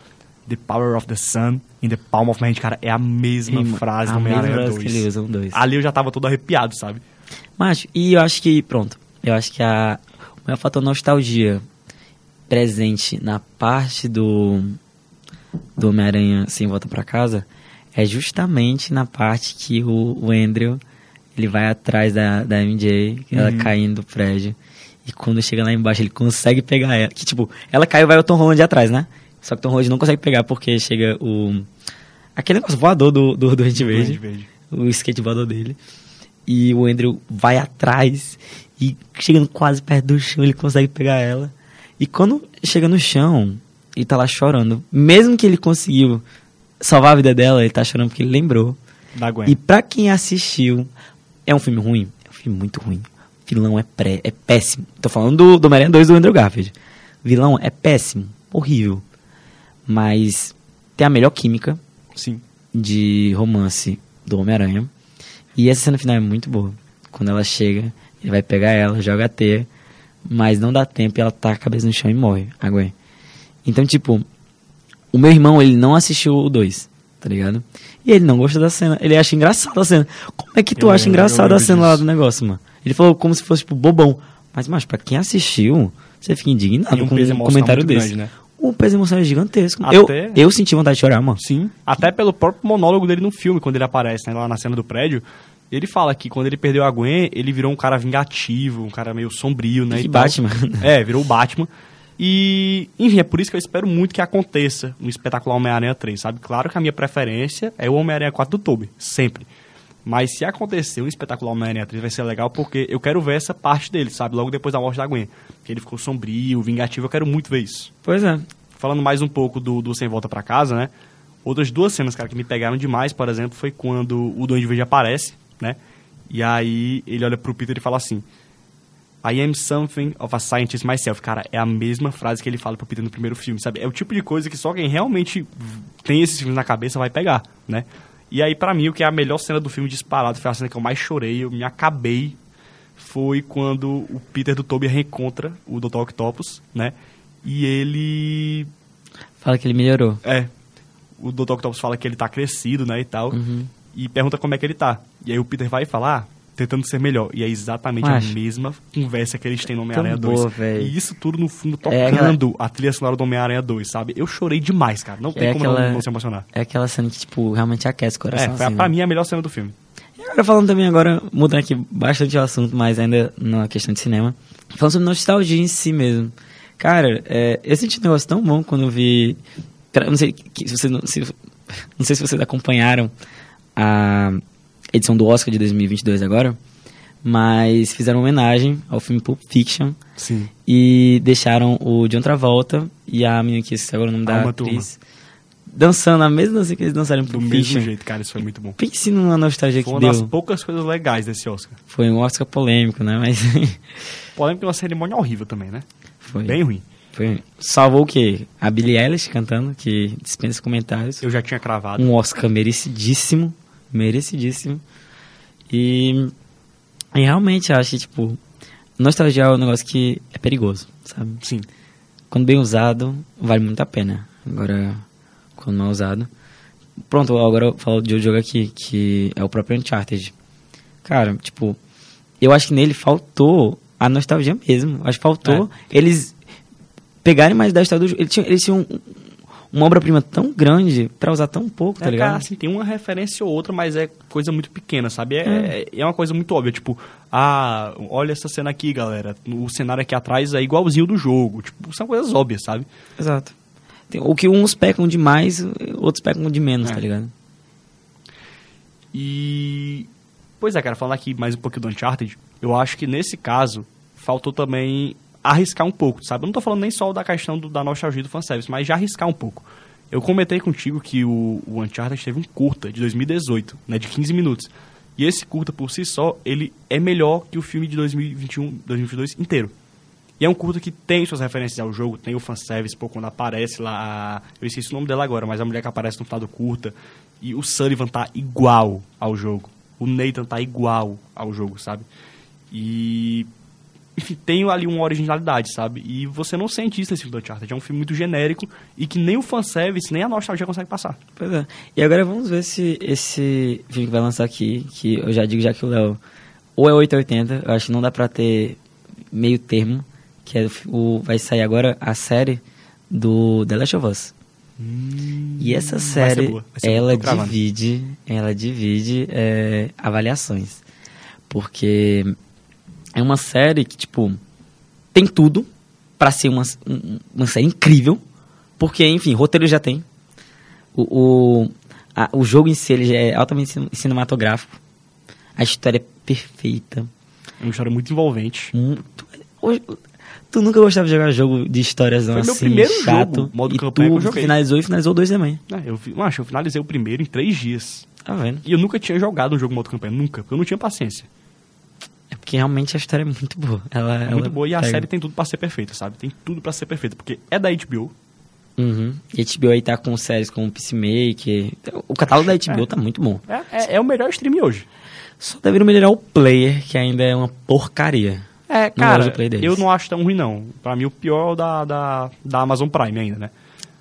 The power of the sun in the palm of my hand. Cara, é a mesma E, frase a do Homem-Aranha frase que ele 2. usa no dois. Ali eu já tava todo arrepiado, sabe? Mas, e eu acho que, pronto, eu acho que a, o maior fator nostalgia presente na parte do, do Homem-Aranha Sem Volta Pra Casa é justamente na parte que o, o Andrew, ele vai atrás da, da MJ, ela Uhum. caindo do prédio, e quando chega lá embaixo ele consegue pegar ela, que tipo, ela caiu e vai o Tom Holland atrás, né? Só que o Tom Holland não consegue pegar porque chega o... Aquele negócio voador do, do, do Verde Verde. o skateboard dele. E o Andrew vai atrás e chegando quase perto do chão, ele consegue pegar ela. E quando chega no chão, ele tá lá chorando. Mesmo que ele conseguiu salvar a vida dela, ele tá chorando porque ele lembrou. Da Gwen. E pra quem assistiu, é um filme ruim? É um filme muito ruim. O vilão é, pré, é péssimo. Tô falando do, do Homem-Aranha 2 do Andrew Garfield. O vilão é péssimo, horrível. Mas tem a melhor química Sim. de romance do Homem-Aranha. E essa cena final é muito boa. Quando ela chega, ele vai pegar ela, joga a teia, mas não dá tempo e ela tá a cabeça no chão e morre, a Gwen. Então, tipo, o meu irmão, ele não assistiu o 2, tá ligado? E ele não gosta da cena, ele acha engraçada a cena. Como é que tu Eu acha engraçada a cena lá disso. do negócio, mano? Ele falou como se fosse, tipo, bobão. Mas, mas pra quem assistiu, você fica indignado um com um comentário desse. grande, né? O peso emocional é gigantesco. Até- Eu, eu senti vontade de chorar, mano. Sim. Até pelo próprio monólogo dele no filme, quando ele aparece né, lá na cena do prédio. Ele fala que quando ele perdeu a Gwen, ele virou um cara vingativo, um cara meio sombrio, né? Que tal. Batman. É, virou o Batman. E, enfim, é por isso que eu espero muito que aconteça no espetacular Homem-Aranha 3, sabe? Claro que a minha preferência é o Homem-Aranha 4 do Tobey, sempre. Mas se acontecer um espetacular Homem-Aranha 3 vai ser legal porque eu quero ver essa parte dele, sabe? Logo depois da morte da Gwen. Que ele ficou sombrio, vingativo, eu quero muito ver isso. Pois é. Falando mais um pouco do, do Sem Volta Pra Casa, né? Outras duas cenas, cara, que me pegaram demais, por exemplo, foi quando o Duende Verde aparece, né? E aí ele olha pro Peter e fala assim: I am something of a scientist myself. Cara, é a mesma frase que ele fala pro Peter no primeiro filme, sabe? É o tipo de coisa que só quem realmente tem esses filmes na cabeça vai pegar, né? E aí, pra mim, o que é a melhor cena do filme disparado, foi a cena que eu mais chorei, eu me acabei, foi quando o Peter do Toby reencontra o Dr. Octopus, né? E ele Fala que ele melhorou. é. O Dr. Octopus fala que ele tá crescido, né, e tal. Uhum. E pergunta como é que ele tá. E aí o Peter vai falar, tentando ser melhor. E é exatamente a mesma conversa que eles têm no Homem-Aranha 2. boa, e isso tudo no fundo É tocando a trilha sonora do Homem-Aranha 2, sabe? Eu chorei demais, cara. Não tem É como aquela- não, não se emocionar. É aquela cena que, tipo, realmente aquece o coração. É, assim, pra né? mim a melhor cena do filme. E agora falando também agora, mudando aqui bastante o assunto, mas ainda na questão de cinema. Falando sobre nostalgia em si mesmo. Cara, é, eu senti um negócio tão bom quando eu vi. Não sei se vocês não, se, não sei se vocês acompanharam a edição do Oscar de 2022 agora, mas fizeram uma homenagem ao filme Pulp Fiction Sim. e deixaram o John Travolta e a menina que esqueci agora o nome da Alma atriz dançando a mesma dança que eles dançaram em Do Pulp mesmo Fiction. jeito, cara, isso foi muito bom. Pense numa nostalgia Foi que uma deu. das poucas coisas legais desse Oscar. Foi um Oscar polêmico, né? Mas que uma cerimônia horrível também, né? foi. Bem ruim. foi. Salvou o quê? A Billie Eilish cantando, que dispensa comentários. Eu já tinha cravado. Um Oscar merecidíssimo. Merecidíssimo. E, e realmente acho que, tipo, nostalgia é um negócio que é perigoso, sabe? Sim. Quando bem usado, vale muito a pena. Agora, quando mal usado. Pronto, agora eu falo de outro jogo aqui, que é o próprio Uncharted. Cara, tipo, eu acho que nele faltou a nostalgia mesmo. Acho que faltou eles pegarem mais da história do jogo. Eles tinham, eles tinham um- uma obra-prima tão grande pra usar tão pouco, tá É, ligado? cara, assim, tem uma referência ou outra, mas é coisa muito pequena, sabe? É, é, é uma coisa muito óbvia, tipo, ah, olha essa cena aqui, galera. O cenário aqui atrás é igualzinho do jogo. Tipo, são coisas óbvias, sabe? Exato. Tem- o que uns pecam demais, outros pecam de menos, É. tá ligado? E. Pois é, cara, falando aqui mais um pouquinho do Uncharted, eu acho que nesse caso faltou também arriscar um pouco, sabe? Eu não tô falando nem só da questão do- da nostalgia do fanservice, mas já arriscar um pouco. Eu comentei contigo que o, o Uncharted teve um curta de 2018, né, de 15 minutos. E esse curta por si só, ele é melhor que o filme de 2021, 2022 inteiro. E é um curta que tem suas referências ao jogo, tem o fanservice, pô, quando aparece lá, eu esqueci o nome dela agora, mas a mulher que aparece no final do curta, e o Sullivan tá igual ao jogo. O Nathan tá igual ao jogo, sabe? E enfim, tem ali uma originalidade, sabe? E você não sente isso nesse filme do Uncharted. É um filme muito genérico e que nem o fanservice, nem a nostalgia consegue passar. Pois é. E agora vamos ver se esse filme que vai lançar aqui, que eu já digo já que o Léo ou é 880, eu acho que não dá pra ter meio termo, que é o, vai sair agora a série do The Last of Us. E essa Hum, vai ser série, boa, ela divide, ela divide é, avaliações. Porque é uma série que, tipo, tem tudo pra ser uma, um- uma série incrível. Porque, enfim, roteiro já tem. O, o, a- o jogo em si ele já é altamente cin- cinematográfico. A história é perfeita. É uma história muito envolvente. Muito, hoje- tu nunca gostava de jogar jogo de histórias não, Foi meu assim, primeiro chato. jogo, modo e campanha que eu tu joguei. finalizou e finalizou dois também. É, eu, acho, eu finalizei o primeiro em três dias. Tá vendo? E eu nunca tinha jogado um jogo modo campanha, nunca, porque eu não tinha paciência. Porque realmente a história é muito boa. Ela, É ela muito boa e a pega. série tem tudo pra ser perfeita, sabe? Tem tudo pra ser perfeita, porque é da HBO. Uhum. E HBO aí tá com séries como Peacemaker. O catálogo da HBO É. tá muito bom. É, é, é o melhor stream hoje. Só deveria melhorar o player, que ainda é uma porcaria. É, Não cara, eu não acho tão ruim, não. Pra mim, o pior é o da, da, da Amazon Prime ainda, né?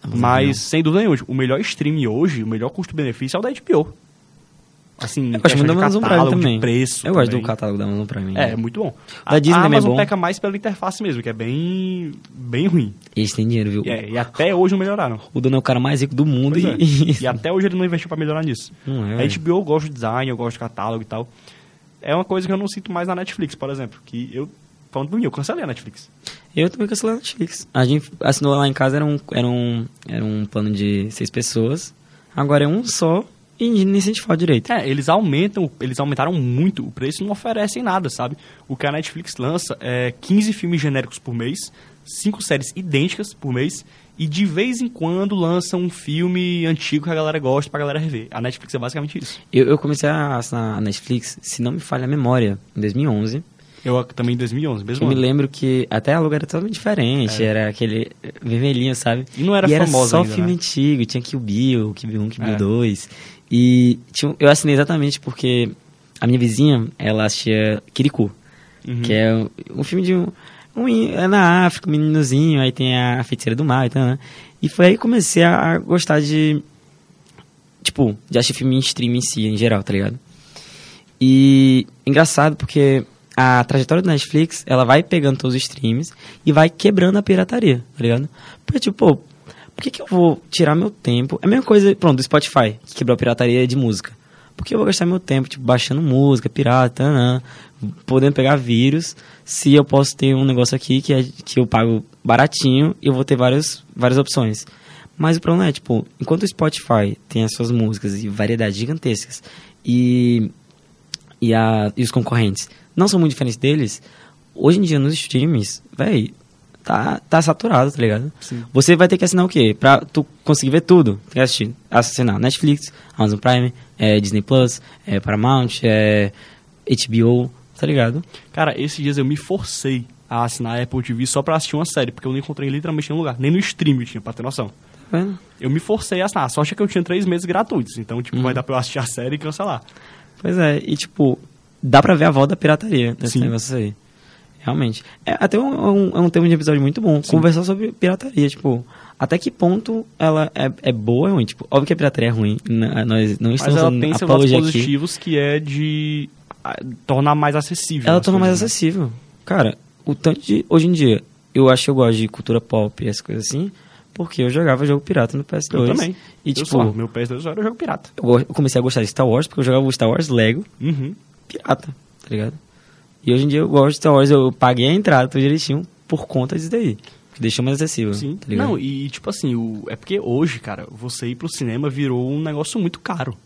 Amazon Mas, Prime. sem dúvida nenhuma, o melhor stream hoje, o melhor custo-benefício é o da HBO. Assim, Eu gosto muito da Amazon Prime também. preço eu gosto do também. catálogo da Amazon Prime. É, é muito bom. Da Disney a também é Amazon bom. peca mais pela interface mesmo, que é bem, bem ruim. Eles têm dinheiro, viu? E, é, e até hoje não melhoraram. O dono é o cara mais rico do mundo Pois é. e... E até hoje ele não investiu pra melhorar nisso. Não é, a. HBO eu gosto de design, eu gosto de catálogo e tal. É uma coisa que eu não sinto mais na Netflix, por exemplo. Que eu, falando por mim, eu cancelei a Netflix. Eu também cancelei a Netflix. A gente assinou lá em casa, era um, era um, era um plano de seis pessoas. Agora é um só e falta direito. É, eles aumentam, eles aumentaram muito o preço e não oferecem nada, sabe? O que a Netflix lança é 15 filmes genéricos por mês, 5 séries idênticas por mês, e de vez em quando lança um filme antigo que a galera gosta pra galera rever. A Netflix é basicamente isso. Eu, eu comecei a assinar a Netflix, se não me falha a memória, em 2011. Eu também em 2011, mesmo Eu me ano. lembro que até a logo era totalmente diferente, era aquele vermelhinho, sabe? E não era e famosa era só ainda, filme né? antigo, tinha Kill Bill, Kill Bill 1, Kill Bill É. 2. E tinha, eu assinei exatamente porque a minha vizinha, ela assistia Kirikou, Uhum. que é um, um filme de um, um... É na África, um meninozinho, aí tem a feiticeira do mar e tal, né? E foi aí que comecei a gostar de... Tipo, de assistir filme em streaming em si, em geral, tá ligado? E engraçado porque a trajetória do Netflix, ela vai pegando todos os streams e vai quebrando a pirataria, tá ligado? Porque, tipo, pô, por que, que eu vou tirar meu tempo? É a mesma coisa, pronto, do Spotify, que quebrou a pirataria de música. Por que eu vou gastar meu tempo, tipo, baixando música, pirata, né? podendo pegar vírus, se eu posso ter um negócio aqui que, é, que eu pago baratinho e eu vou ter várias, várias opções. Mas o problema é, tipo, enquanto o Spotify tem as suas músicas e variedades gigantescas e, e, a, e os concorrentes não são muito diferentes deles, hoje em dia nos streams, véi, tá, tá saturado, tá ligado? Sim. Você vai ter que assinar o quê? Pra tu conseguir ver tudo, tem que assistir, assinar Netflix, Amazon Prime, é, Disney Plus, é, Paramount, é, HBO, tá ligado? Cara, esses dias eu me forcei a assinar a Apple TV só pra assistir uma série, porque eu não encontrei literalmente nenhum lugar. Nem no stream eu tinha, pra ter noção. Tá vendo? Eu me forcei a assinar. A sorte é que eu tinha três meses gratuitos. Então, tipo, vai dar pra eu assistir a série e cancelar. Pois é, e tipo, dá pra ver a volta da pirataria nesse Sim. negócio aí. Realmente. É até um, um, é um tema de episódio muito bom, conversar sobre pirataria, tipo, até que ponto ela é, é boa ou ruim? Tipo, óbvio que a pirataria é ruim, n- nós não Mas estamos ela dando tem seus lados positivos, que é de tornar mais acessível. Ela torna mais né? acessível. Cara, o tanto de. Hoje em dia, eu acho que eu gosto de cultura pop e essas coisas assim, porque eu jogava jogo pirata no PS2. Eu também. E eu tipo, só, meu PS2 era jogo pirata. eu comecei a gostar de Star Wars porque eu jogava o Star Wars Lego Uhum. pirata, tá ligado? E hoje em dia eu gosto de Star Wars, eu paguei a entrada tudo direitinho por conta disso daí. Que deixou mais acessível. Sim. Tá? Não, e tipo assim, o... é porque hoje, cara, você ir pro cinema virou um negócio muito caro.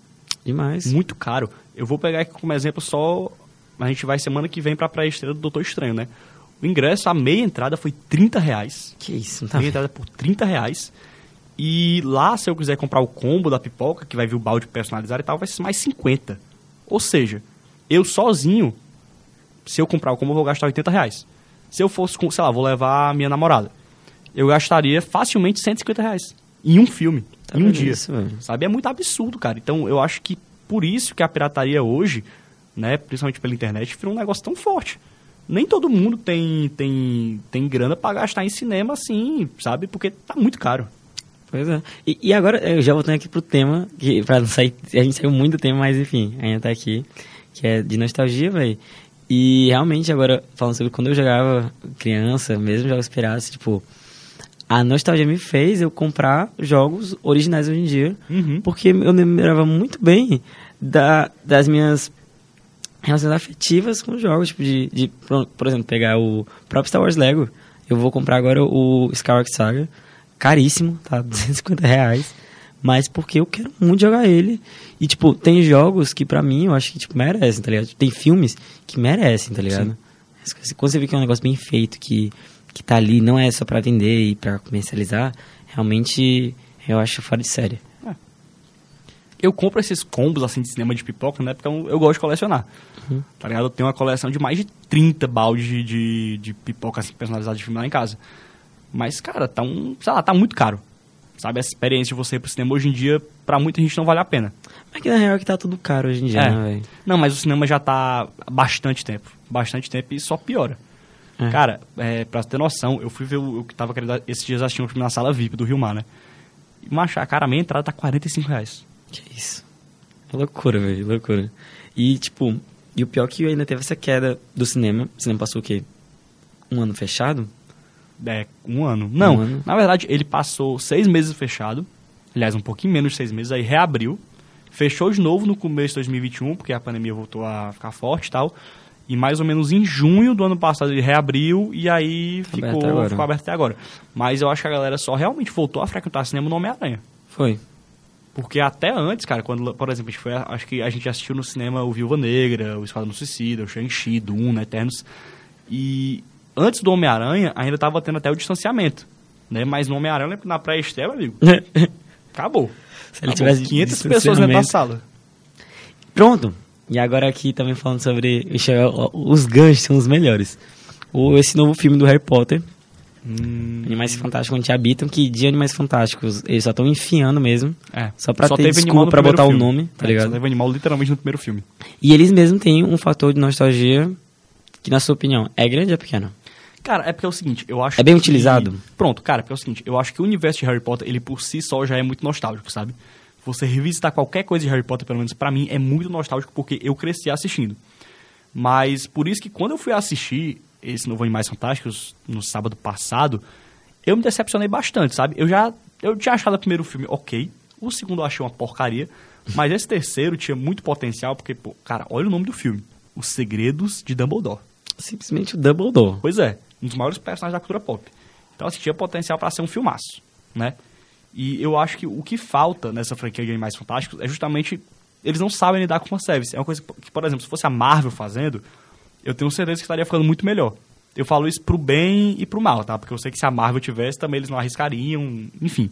Demais. Muito caro. Eu vou pegar aqui como exemplo só. A gente vai semana que vem pra pré-estreia do Doutor Estranho, né? O ingresso, a meia entrada foi 30 reais. Que isso, não tá meia entrada por 30 reais. E lá, se eu quiser comprar o combo da pipoca, que vai vir o balde personalizado e tal, vai ser mais 50. Ou seja, eu sozinho, se eu comprar o combo, eu vou gastar 80 reais. Se eu fosse, sei lá, vou levar a minha namorada, eu gastaria facilmente 150 reais. Em um filme, Tá em um dia. isso? Sabe? É muito absurdo, cara. Então, eu acho que por isso que a pirataria hoje, né, principalmente pela internet, virou um negócio tão forte. Nem todo mundo tem, tem, tem grana pra gastar em cinema assim, sabe? Porque tá muito caro. Pois é. E, e agora, eu já voltando aqui pro tema, que pra não sair. A gente saiu muito do tema, mas enfim, ainda tá aqui. Que é de nostalgia, velho. E realmente, agora, falando sobre quando eu jogava criança, mesmo jogos piratas, tipo. A nostalgia me fez eu comprar jogos originais hoje em dia. Uhum. Porque eu lembrava muito bem da, das minhas relações afetivas com os jogos. Tipo, de, de, por por exemplo, pegar o próprio Star Wars Lego. Eu vou comprar agora o Skywalker Saga. Caríssimo, tá? 250 reais. Mas porque eu quero muito jogar ele. E, tipo, tem jogos que pra mim eu acho que, tipo, merecem, tá ligado? Tem filmes que merecem, tá ligado? Quando você vê que é um negócio bem feito, que, que tá ali, não é só pra vender e pra comercializar, realmente eu acho fora de série. Eu compro esses combos assim de cinema de pipoca, né? Porque eu, eu gosto de colecionar. Uhum. Tá ligado? Eu tenho uma coleção de mais de 30 baldes de, de, pipoca assim, personalizadas de filme lá em casa. Mas, cara, tá um. Sei lá, tá muito caro. Sabe, essa experiência de você ir pro cinema hoje em dia, pra muita gente não vale a pena. Mas que na real é que tá tudo caro hoje em dia, É. né, velho? Não, mas o cinema já tá há bastante tempo. Bastante tempo e só piora. É. Cara, é, pra ter noção, eu fui ver o, o que tava querendo. Esses dias assistir um filme na sala VIP do Rio Mar, né? E, macho, cara, a minha entrada tá 45 reais. Que isso. É loucura, velho, loucura. E, tipo, e o pior é que ainda teve essa queda do cinema. O cinema passou o quê? Um ano fechado? É, um ano. Não, Um ano. na verdade, ele passou seis meses fechado. Aliás, um pouquinho menos de seis meses, aí reabriu. Fechou de novo no começo de 2021, porque a pandemia voltou a ficar forte e tal. E mais ou menos em junho do ano passado ele reabriu e aí Aberto ficou, agora. ficou aberto até agora. Mas eu acho que a galera só realmente voltou a frequentar cinema no Homem-Aranha. Foi. Porque até antes, cara, quando, por exemplo, a gente foi, acho que a gente assistiu no cinema o Viúva Negra, o Esquadrão Suicida, o Shang-Chi, Duna, Eternos. E antes do Homem-Aranha, ainda tava tendo até o distanciamento. Né? Mas no Homem-Aranha, na pré-estreia, amigo, acabou. Se ele Acabou. tivesse 500 pessoas dentro da sala. Pronto. E agora aqui também falando sobre os ganchos são os melhores. O, esse novo filme do Harry Potter, Hum, Animais Fantásticos Onde Habitam, que de Animais Fantásticos eles só estão enfiando mesmo, é. só pra ter teve desculpa pra botar o filme. nome, tá É, ligado? Só teve animal literalmente no primeiro filme. E eles mesmos têm um fator de nostalgia que, na sua opinião, é grande ou é pequeno? Cara, é porque é o seguinte, eu acho É bem que- utilizado? Pronto, cara, porque é o seguinte, eu acho que o universo de Harry Potter, ele por si só já é muito nostálgico, sabe? você revisitar qualquer coisa de Harry Potter, pelo menos pra mim, é muito nostálgico porque eu cresci assistindo. Mas por isso que quando eu fui assistir esse novo Animais Fantásticos no sábado passado, eu me decepcionei bastante, sabe? Eu já eu tinha achado o primeiro filme ok, o segundo eu achei uma porcaria, mas esse terceiro tinha muito potencial porque, pô, cara, olha o nome do filme, Os Segredos de Dumbledore. Simplesmente o Dumbledore. Pois é, um dos maiores personagens da cultura pop. Então, assim, tinha potencial para ser um filmaço, né? E eu acho que o que falta nessa franquia de Animais Fantásticos é justamente eles não sabem lidar com fanservice. É uma coisa que, por exemplo, se fosse a Marvel fazendo, eu tenho certeza que estaria ficando muito melhor. Eu falo isso pro bem e pro mal, tá? Porque eu sei que se a Marvel tivesse, também eles não arriscariam, enfim.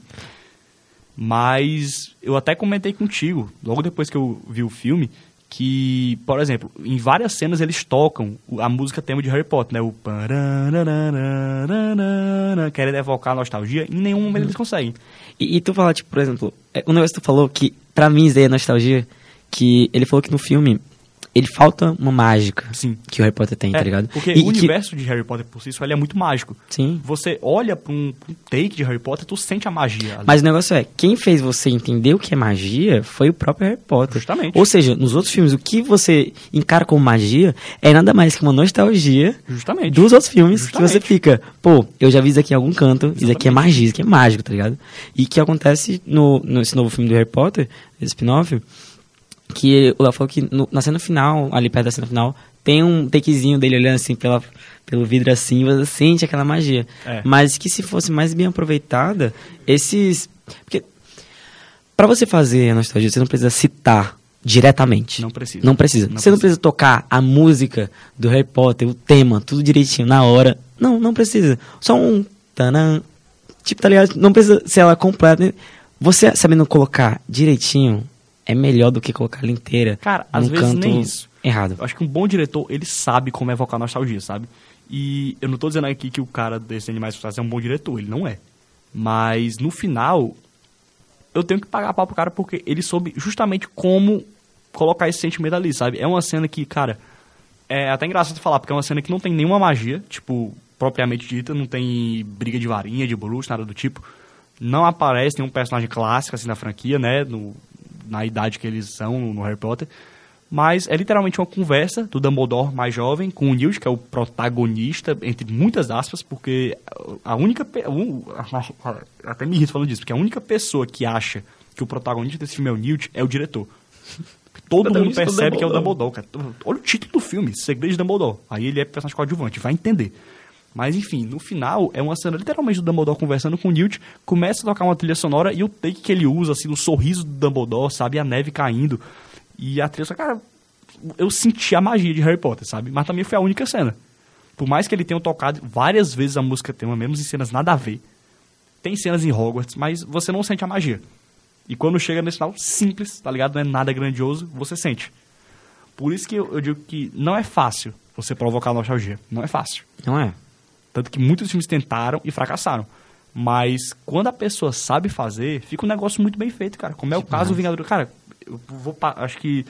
Mas eu até comentei contigo, logo depois que eu vi o filme, que, por exemplo, em várias cenas eles tocam a música tema de Harry Potter, né? O querendo evocar a nostalgia, em nenhum momento eles conseguem. E, e tu fala, tipo, por exemplo, o negócio que tu falou que, pra mim, isso aí é nostalgia, que ele falou que no filme ele falta uma mágica Sim. que o Harry Potter tem, É, tá ligado? Porque E o que- universo de Harry Potter por si só ele é muito mágico. Sim. Você olha pra um, take de Harry Potter, tu sente a magia. ali. Mas o negócio é, quem fez você entender o que é magia foi o próprio Harry Potter. Justamente. Ou seja, nos outros filmes, o que você encara como magia é nada mais que uma nostalgia Justamente. dos outros filmes que Justamente. você fica, pô, eu já vi isso aqui em algum canto, isso aqui é Exatamente. magia, isso aqui é mágico, tá ligado? E que acontece no, nesse novo filme do Harry Potter, esse spin-off, que o Léo falou que no- na cena final, ali perto da cena final, tem um takezinho dele olhando assim pela, pelo vidro assim, você sente aquela magia. É. Mas que se fosse mais bem aproveitada, esses... Porque pra você fazer a nostalgia, você não precisa citar diretamente. Não precisa. Não precisa. Não você não precisa. precisa tocar a música do Harry Potter, o tema, tudo direitinho, na hora. Não, não precisa. Só um tanã. Tipo, tá ligado? Não precisa ser ela completa. Você sabendo colocar direitinho é melhor do que colocar ela inteira. Cara, às vezes nem isso. errado. Eu acho que um bom diretor, ele sabe como evocar nostalgia, sabe? E eu não tô dizendo aqui que o cara desse Animais Fantásticos é um bom diretor, ele não é. Mas no final, eu tenho que pagar pau pro cara porque ele soube justamente como colocar esse sentimento ali, sabe? É uma cena que, cara, é até engraçado falar, porque é uma cena que não tem nenhuma magia, tipo, propriamente dita, não tem briga de varinha, de bruxo, nada do tipo. Não aparece nenhum personagem clássico, assim, na franquia, né? No, na idade que eles são no Harry Potter. Mas é literalmente uma conversa do Dumbledore mais jovem com o Newt, que é o protagonista, entre muitas aspas, porque a única... até me irrito falando disso, porque a única pessoa que acha que o protagonista desse filme é o Newt é o diretor. Todo mundo percebe que é o Dumbledore. Dumbledore, cara. Olha o título do filme, Segredo de Dumbledore. Aí ele é personagem coadjuvante, vai entender. Mas enfim, no final é uma cena literalmente do Dumbledore conversando com o Newt, começa a tocar uma trilha sonora e o take que ele usa, assim, no sorriso do Dumbledore, sabe? A neve caindo. E a trilha cara, eu senti a magia de Harry Potter, sabe? Mas também foi a única cena. Por mais que ele tenha tocado várias vezes a música tema, mesmo em cenas nada a ver. Tem cenas em Hogwarts, mas você não sente a magia. E quando chega nesse final, simples, tá ligado? Não é nada grandioso, você sente. Por isso que eu, eu digo que não é fácil você provocar nostalgia. Não é fácil. Não é? Tanto que muitos filmes tentaram e fracassaram. Mas quando a pessoa sabe fazer, fica um negócio muito bem feito, cara. Como é o caso do Vingador. Cara, eu vou. Acho que.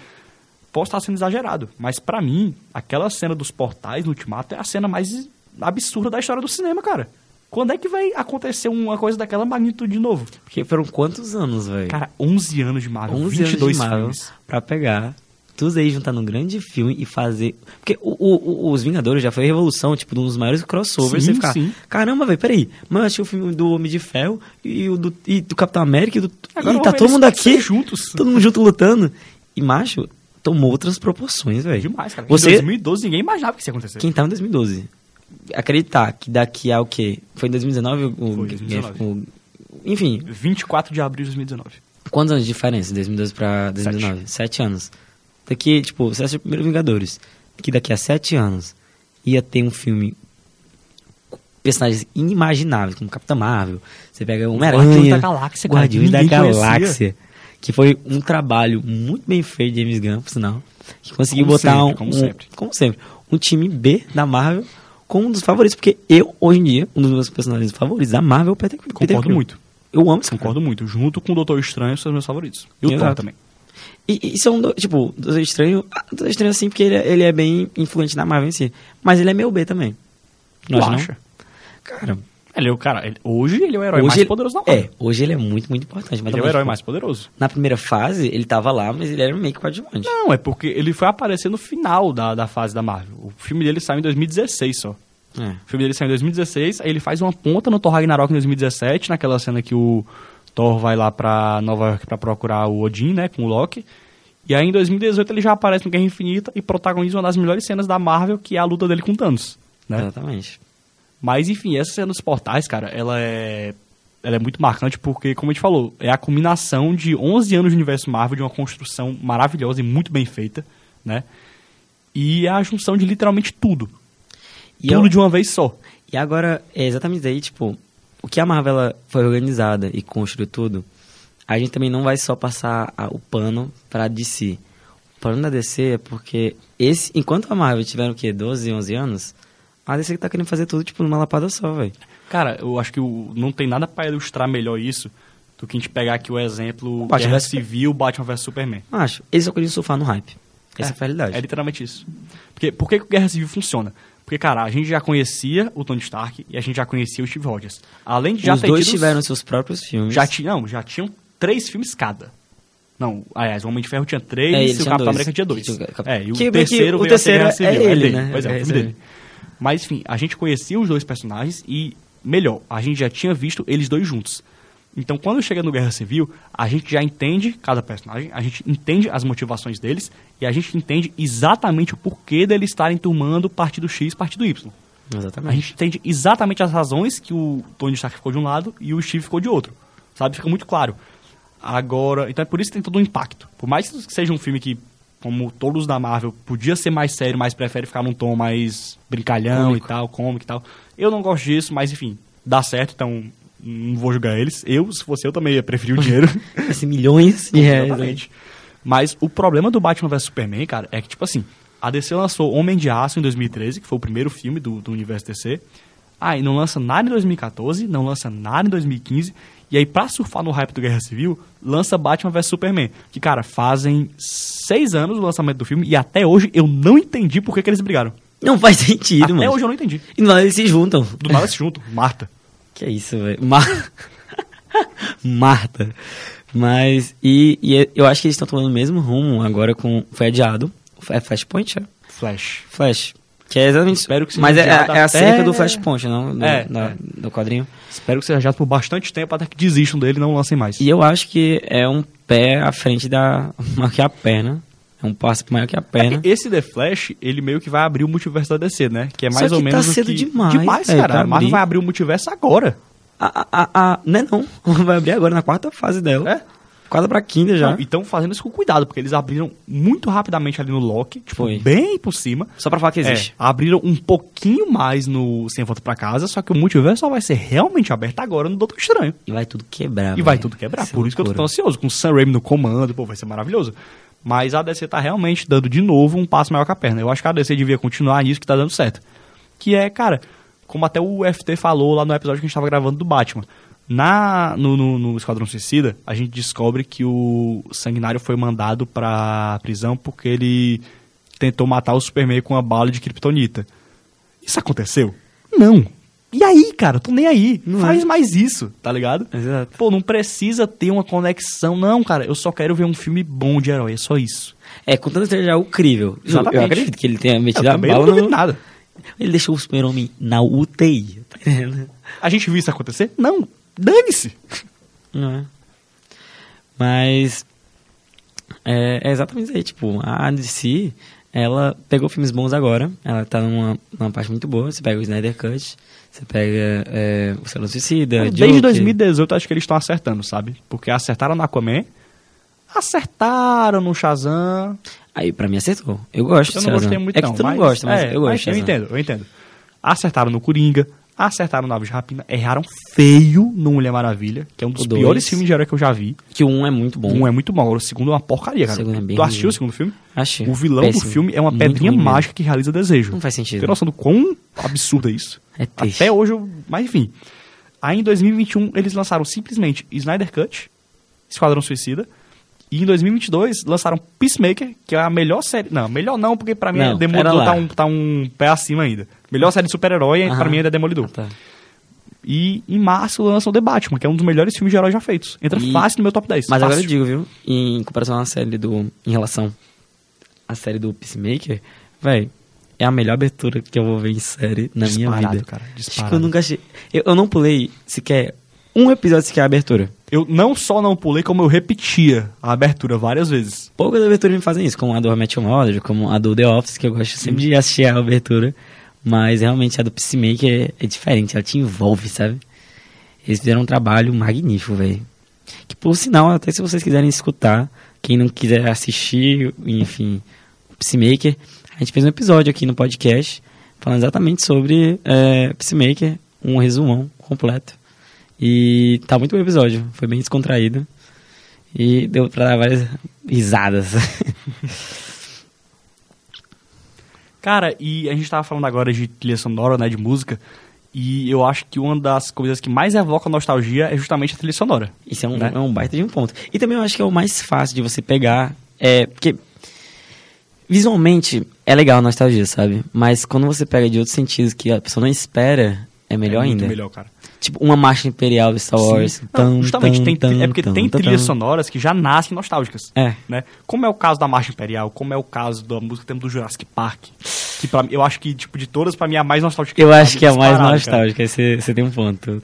Posso estar sendo exagerado, mas pra mim, aquela cena dos portais no Ultimato é a cena mais absurda da história do cinema, cara. Quando é que vai acontecer uma coisa daquela magnitude de novo? Porque foram quantos anos, velho? Cara, 11 anos de Marvel, 11 22 anos de Marvel filmes. pra pegar tudo aí juntar num grande filme e fazer. Porque o, o- o- os Vingadores já foi a revolução, tipo, um dos maiores crossovers. Sim, você ficar, sim. caramba, velho, peraí. Mas eu achei o filme do Homem de Ferro e o do, e do Capitão América e do. Agora e tá todo mundo aqui. juntos. Todo mundo junto lutando. E, macho, tomou outras proporções, velho. Demais, cara. Você, Em 2012 ninguém imaginava que isso ia acontecer. quem tava em 2012, acreditar que daqui a o quê? Foi em 2019? O, Foi, 2019. o- enfim, 24 de abril de 2019. Quantos anos de diferença de 2012 pra 2019? Sete, anos. Daqui, tipo, você assistiu o primeiro Vingadores. Que daqui a sete anos ia ter um filme com personagens inimagináveis, como Capitã Marvel. Você pega Homem-Aranha. Galáxia, cara, Guardiões da. Galáxia. Que foi um trabalho muito bem feito de James Gunn, por sinal. Que conseguiu Como botar sempre, um, como um- sempre. como sempre, um time B da Marvel como um dos favoritos. Porque eu, hoje em dia, um dos meus personagens favoritos da Marvel é o Peter, Peter Concordo Quill. muito. Eu amo esse cara. Concordo muito. Junto com o Doutor Estranho, são os meus favoritos. E o Thor também. E, e são, do- tipo, Doutor Estranho, ah, Doutor Estranho assim, porque ele, é- ele é bem influente na Marvel em si. Mas ele é meu B também. Não acha? Cara, Ele é o cara, ele- hoje ele é o herói mais ele- poderoso da Marvel. É, hoje ele é muito, muito importante. Mas Ele é o herói tipo, mais poderoso. Na primeira fase, ele tava lá, mas ele era meio que coadjuvante. Não, é porque ele foi aparecer no final da, da fase da Marvel. O filme dele saiu em 2016 só. É. O filme dele saiu em 2016, aí ele faz uma ponta no Thor Ragnarok em 2017, naquela cena que o Thor vai lá pra Nova York pra procurar o Odin, né, com o Loki. E aí em 2018 ele já aparece no Guerra Infinita e protagoniza uma das melhores cenas da Marvel, que é a luta dele com Thanos, né? Exatamente. Mas enfim, essa cena dos portais, cara, ela é ela é muito marcante porque, como a gente falou, é a combinação de 11 anos de universo Marvel, de uma construção maravilhosa e muito bem feita, né? E é a junção de literalmente tudo. E tudo eu- de uma vez só. E agora, é exatamente aí, tipo, o que a Marvel foi organizada e construiu tudo, a gente também não vai só passar a- o pano pra DC. O plano da DC é porque esse, enquanto a Marvel tiver o quê, 12, 11 anos, a DC tá querendo fazer tudo, tipo, numa lapada só, velho. Cara, eu acho que o- não tem nada pra ilustrar melhor isso do que a gente pegar aqui o exemplo Batman Guerra Civil, Batman vs Superman. Acho, eles só queriam surfar no hype. Essa é, a realidade. É literalmente isso. Porque, por que que o Guerra Civil funciona? Porque, cara, a gente já conhecia o Tony Stark e a gente já conhecia o Steve Rogers. Além de já Os ter dois tido tiveram seus próprios filmes. Já tinha, não, já tinham três filmes cada. Não, aliás, o Homem de Ferro tinha três É, e o Capitão. América tinha dois. É, e o que meio que terceiro o terceiro é Civil. ele, né? Pois é, É o esse filme dele. Mas, enfim, a gente conhecia os dois personagens e, melhor, a gente já tinha visto eles dois juntos. Então, quando chega no Guerra Civil, a gente já entende cada personagem, a gente entende as motivações deles e a gente entende exatamente o porquê deles estarem tomando partido X, partido Y. A Exatamente. gente entende exatamente as razões que o Tony Stark ficou de um lado e o Steve ficou de outro. Sabe? Fica muito claro. Agora, então é por isso que tem todo um impacto. Por mais que seja um filme que, como todos da Marvel, podia ser mais sério, mas prefere ficar num tom mais brincalhão Cômico. e tal, cômico e tal. Eu não gosto disso, mas enfim, dá certo, então não vou julgar eles. Eu, se fosse eu, também ia preferir o dinheiro. Esse milhões de reais. né? Exatamente. Mas o problema do Batman vs Superman, cara, é que, tipo assim, a DC lançou Homem de Aço em 2013, que foi o primeiro filme do, do universo DC. Aí não lança nada em 2014, não lança nada em 2015. E aí, pra surfar no hype do Guerra Civil, lança Batman vs Superman. Que, cara, fazem seis anos o lançamento do filme e até hoje eu não entendi por que, que eles brigaram. Não faz sentido, até mano. hoje eu não entendi. E lá eles se juntam. Do nada se juntam. Marta. Que é isso, velho? Mar... Marta. Mas, e, e eu acho que eles estão tomando o mesmo rumo agora com. Foi adiado. É Flashpoint? É? Flash. Flash. Que é exatamente. Espero que seja Mas é, adiado é acerca do Flashpoint, não? Do, É, da- é. do quadrinho. Espero que seja já por bastante tempo até que desistam dele e não lancem mais. E eu acho que é um pé à frente da. maior que a perna. É um passo maior que a perna. Esse The Flash, ele meio que vai abrir o multiverso da DC, né? Que é Só mais ou que tá menos o cedo que... demais, Demais, velho, cara. pra A Marvel vai abrir o multiverso agora. A, a, a, a- não é não. Vai abrir agora na quarta fase dela. É? Quarta pra quinta já. Não, E estão fazendo isso com cuidado, porque eles abriram muito rapidamente ali no Loki, tipo, Foi. bem por cima. Só pra falar que É, existe. abriram um pouquinho mais no Sem Volta Pra Casa, só que o multiverso só vai ser realmente aberto agora no Doutor Estranho. E vai tudo quebrar. E vai velho. tudo quebrar. Isso é Por isso que eu tô tão ansioso. Com o Sam Raimi no comando, pô, vai ser maravilhoso. Mas a DC tá realmente dando de novo um passo maior que a perna. Eu acho que a DC devia continuar nisso que tá dando certo. Que é, cara, como até o FT falou lá no episódio que a gente tava gravando do Batman. Na, no, no, no Esquadrão Suicida, a gente descobre que o Sanguinário foi mandado pra prisão porque ele tentou matar o Superman com uma bala de kryptonita. Isso aconteceu? Não. E aí, cara? Tô nem aí. Não Faz é. mais isso, tá ligado? Exato. Pô, não precisa ter uma conexão. Não, cara, eu só quero ver um filme bom de herói, é só isso. É, contanto que seja o crível. Eu- Exatamente. Eu acredito que ele tenha Eu metido a também não bala duvido no... nada. Ele deixou o super-homem na UTI. tá? A gente viu isso acontecer? Não. Dane-se. Não é? Mas... É, é exatamente isso aí. Tipo, a DC, ela pegou filmes bons agora. Ela tá numa, numa parte muito boa. Você pega o Snyder Cut, você pega é, o Salão Suicida, Desde Joker. 2018 acho que eles estão acertando, sabe? Porque acertaram no Aquaman, acertaram no Shazam. Aí, pra mim, acertou. Eu gosto Eu de não gostei muito É que não. tu não mas- gosta, mas é, eu gosto mas eu entendo, eu entendo. Acertaram no Coringa, acertaram Aves de Rapina, erraram feio no Mulher Maravilha, que é um dos dois. piores filmes de herói que eu já vi. Que um é muito bom. Um é muito bom, agora o segundo é uma porcaria, cara. O segundo é bem tu assistiu ruim. o segundo filme? Achei. O vilão Péssimo. do filme é uma Muito pedrinha ruim mesmo. mágica que realiza desejo. Não faz sentido. Tem noção do quão absurdo é isso? É triste. Até hoje, eu... mas enfim. Aí em 2021 eles lançaram simplesmente Snyder Cut, Esquadrão Suicida, e em 2022 lançaram Peacemaker, que é a melhor série. Não, melhor não, porque pra mim Não, é Demolidor tá um, tá um pé acima ainda. Melhor série de super-herói pra mim ainda é Demolidor. Ah, tá. E em março lançam The Batman, que é um dos melhores filmes de herói já feitos. Entra E- fácil no meu top 10. Mas fácil. agora eu digo, viu? Em comparação à série do. Em relação à série do Peacemaker, véi, é a melhor abertura que eu vou ver em série na minha Disparado, vida. cara, Acho que disparado. eu nunca achei. Eu, eu não pulei sequer um episódio sequer a abertura. Eu não só não pulei, como eu repetia a abertura várias vezes. Poucas aberturas me fazem isso, como a do How I Mother, como a do The Office, que eu gosto sempre de assistir a abertura. Mas realmente a do Peacemaker é, é diferente, ela te envolve, sabe? Eles fizeram um trabalho magnífico, velho. Que por sinal, até se vocês quiserem escutar, quem não quiser assistir, enfim, o Peacemaker, a gente fez um episódio aqui no podcast falando exatamente sobre é, Peacemaker, um resumão completo. E tá muito bom o episódio, foi bem descontraído. E deu pra dar várias risadas. Cara, e a gente tava falando agora de trilha sonora, né, de música, e eu acho que uma das coisas que mais evoca nostalgia é justamente a trilha sonora. Isso é um, Né? é um baita de um ponto. E também eu acho que é o mais fácil de você pegar. É, porque visualmente é legal a nostalgia, sabe? Mas quando você pega de outros sentidos que a pessoa não espera, é melhor é muito ainda. melhor, cara. Tipo, uma marcha imperial do Star Wars. Não, justamente, tem, tan, é porque tem trilhas sonoras que já nascem nostálgicas. É. Né? Como é o caso da Marcha Imperial, como é o caso da música que temos do Jurassic Park. Que pra, eu acho que, tipo, de todas, pra mim é a mais nostálgica. Eu acho que é a mais nostálgica, você tem um ponto.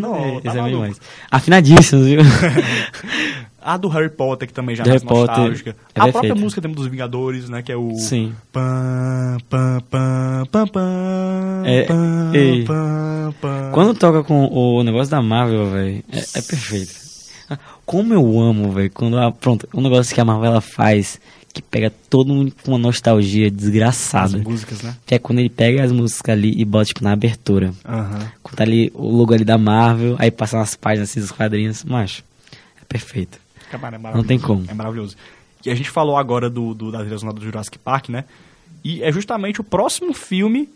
Não, Esse tá é. Afinadíssimos, viu? A do Harry Potter, que também já é Harry mais Potter nostálgica. é a própria música temos dos Vingadores, né? Que é o. Sim. Pam, pam, pam, pam, pam, É, pam, pam, pam. Quando toca com o negócio da Marvel, velho, é, é perfeito. Como eu amo, velho, quando a, pronto, um negócio que a Marvel ela faz que pega todo mundo com uma nostalgia As desgraçada. músicas, né? Que é quando ele pega as músicas ali e bota tipo na abertura. Aham. Quando tá ali o logo ali da Marvel, aí passa umas páginas assim dos quadrinhos, macho. É perfeito. Cara, é Não tem como. É maravilhoso. E a gente falou agora do, do, da trilha do Jurassic Park, né? E é justamente o próximo filme,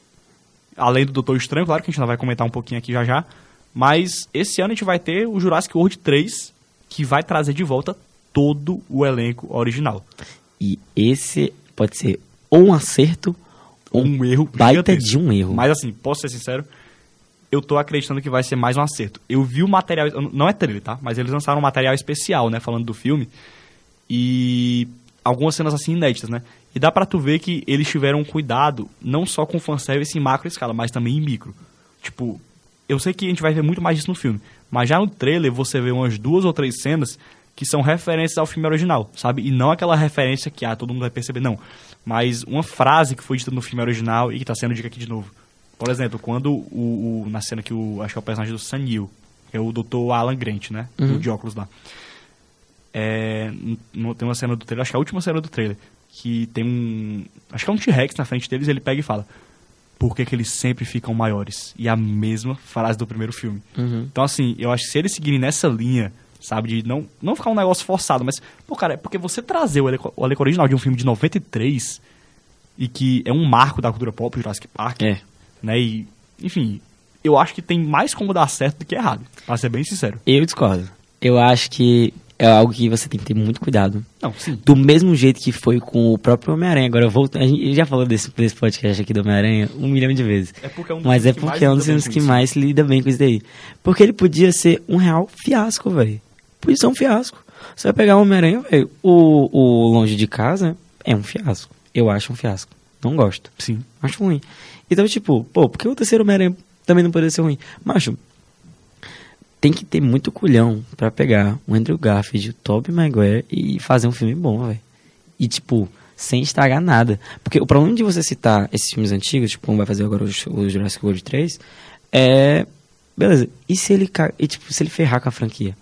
além do Doutor Estranho, claro que a gente ainda vai comentar um pouquinho aqui já já, mas esse ano a gente vai ter o Jurassic World 3, que vai trazer de volta todo o elenco original. E esse pode ser ou um acerto ou Um erro baita gigantesco. de um erro. Mas assim, posso ser sincero, eu tô acreditando que vai ser mais um acerto. Eu vi o material, não é trailer, tá? Mas eles lançaram um material especial, né, falando do filme. E algumas cenas assim inéditas, né? E dá pra tu ver que eles tiveram cuidado não só com fanservice em macro escala, mas também em micro. Tipo, eu sei que a gente vai ver muito mais disso no filme, mas já no trailer você vê umas duas ou três cenas que são referências ao filme original, sabe? E não aquela referência que ah, todo mundo vai perceber, não. Mas uma frase que foi dita no filme original e que tá sendo dita aqui de novo. Por exemplo, quando o, o- na cena que o acho que é o personagem do Sam Neill, que é o Dr. Alan Grant, né? Uhum. O de óculos lá. É, n- n- tem uma cena do trailer, acho que é a última cena do trailer, que tem um. Acho que é um T-Rex na frente deles e ele pega e fala: Por que, que eles sempre ficam maiores? E a mesma frase do primeiro filme. Uhum. Então, assim, eu acho que se eles seguirem nessa linha, sabe, de não, não ficar um negócio forçado, mas, pô, cara, é porque você trazer o elenco, o elenco original de um filme de 93 e que é um marco da cultura pop, Jurassic Park, É. né, e, enfim, eu acho que tem mais como dar certo do que errado, pra ser bem sincero. Eu discordo. Eu acho que é algo que você tem que ter muito cuidado. Não, sim. Do mesmo jeito que foi com o próprio Homem-Aranha. Agora, volta, a gente já falou desse, desse podcast aqui do Homem-Aranha um milhão de vezes. É porque é um dos Mas é porque é um dos filmes que mais lida bem com isso daí. Porque ele podia ser um real fiasco, velho. Podia ser um fiasco. Você vai pegar o Homem-Aranha, velho. O, o Longe de Casa é um fiasco. Eu acho um fiasco. Não gosto. Sim. Acho ruim. Então, tipo, pô, por que o terceiro Homem-Aranha também não poderia ser ruim? Macho, tem que ter muito culhão pra pegar o Andrew Garfield, o Tobey Maguire e fazer um filme bom, velho. E, tipo, sem estragar nada. Porque o problema de você citar esses filmes antigos, tipo, como vai fazer agora o, Jurassic World 3, é... Beleza, e se ele, e, tipo, se ele ferrar com a franquia?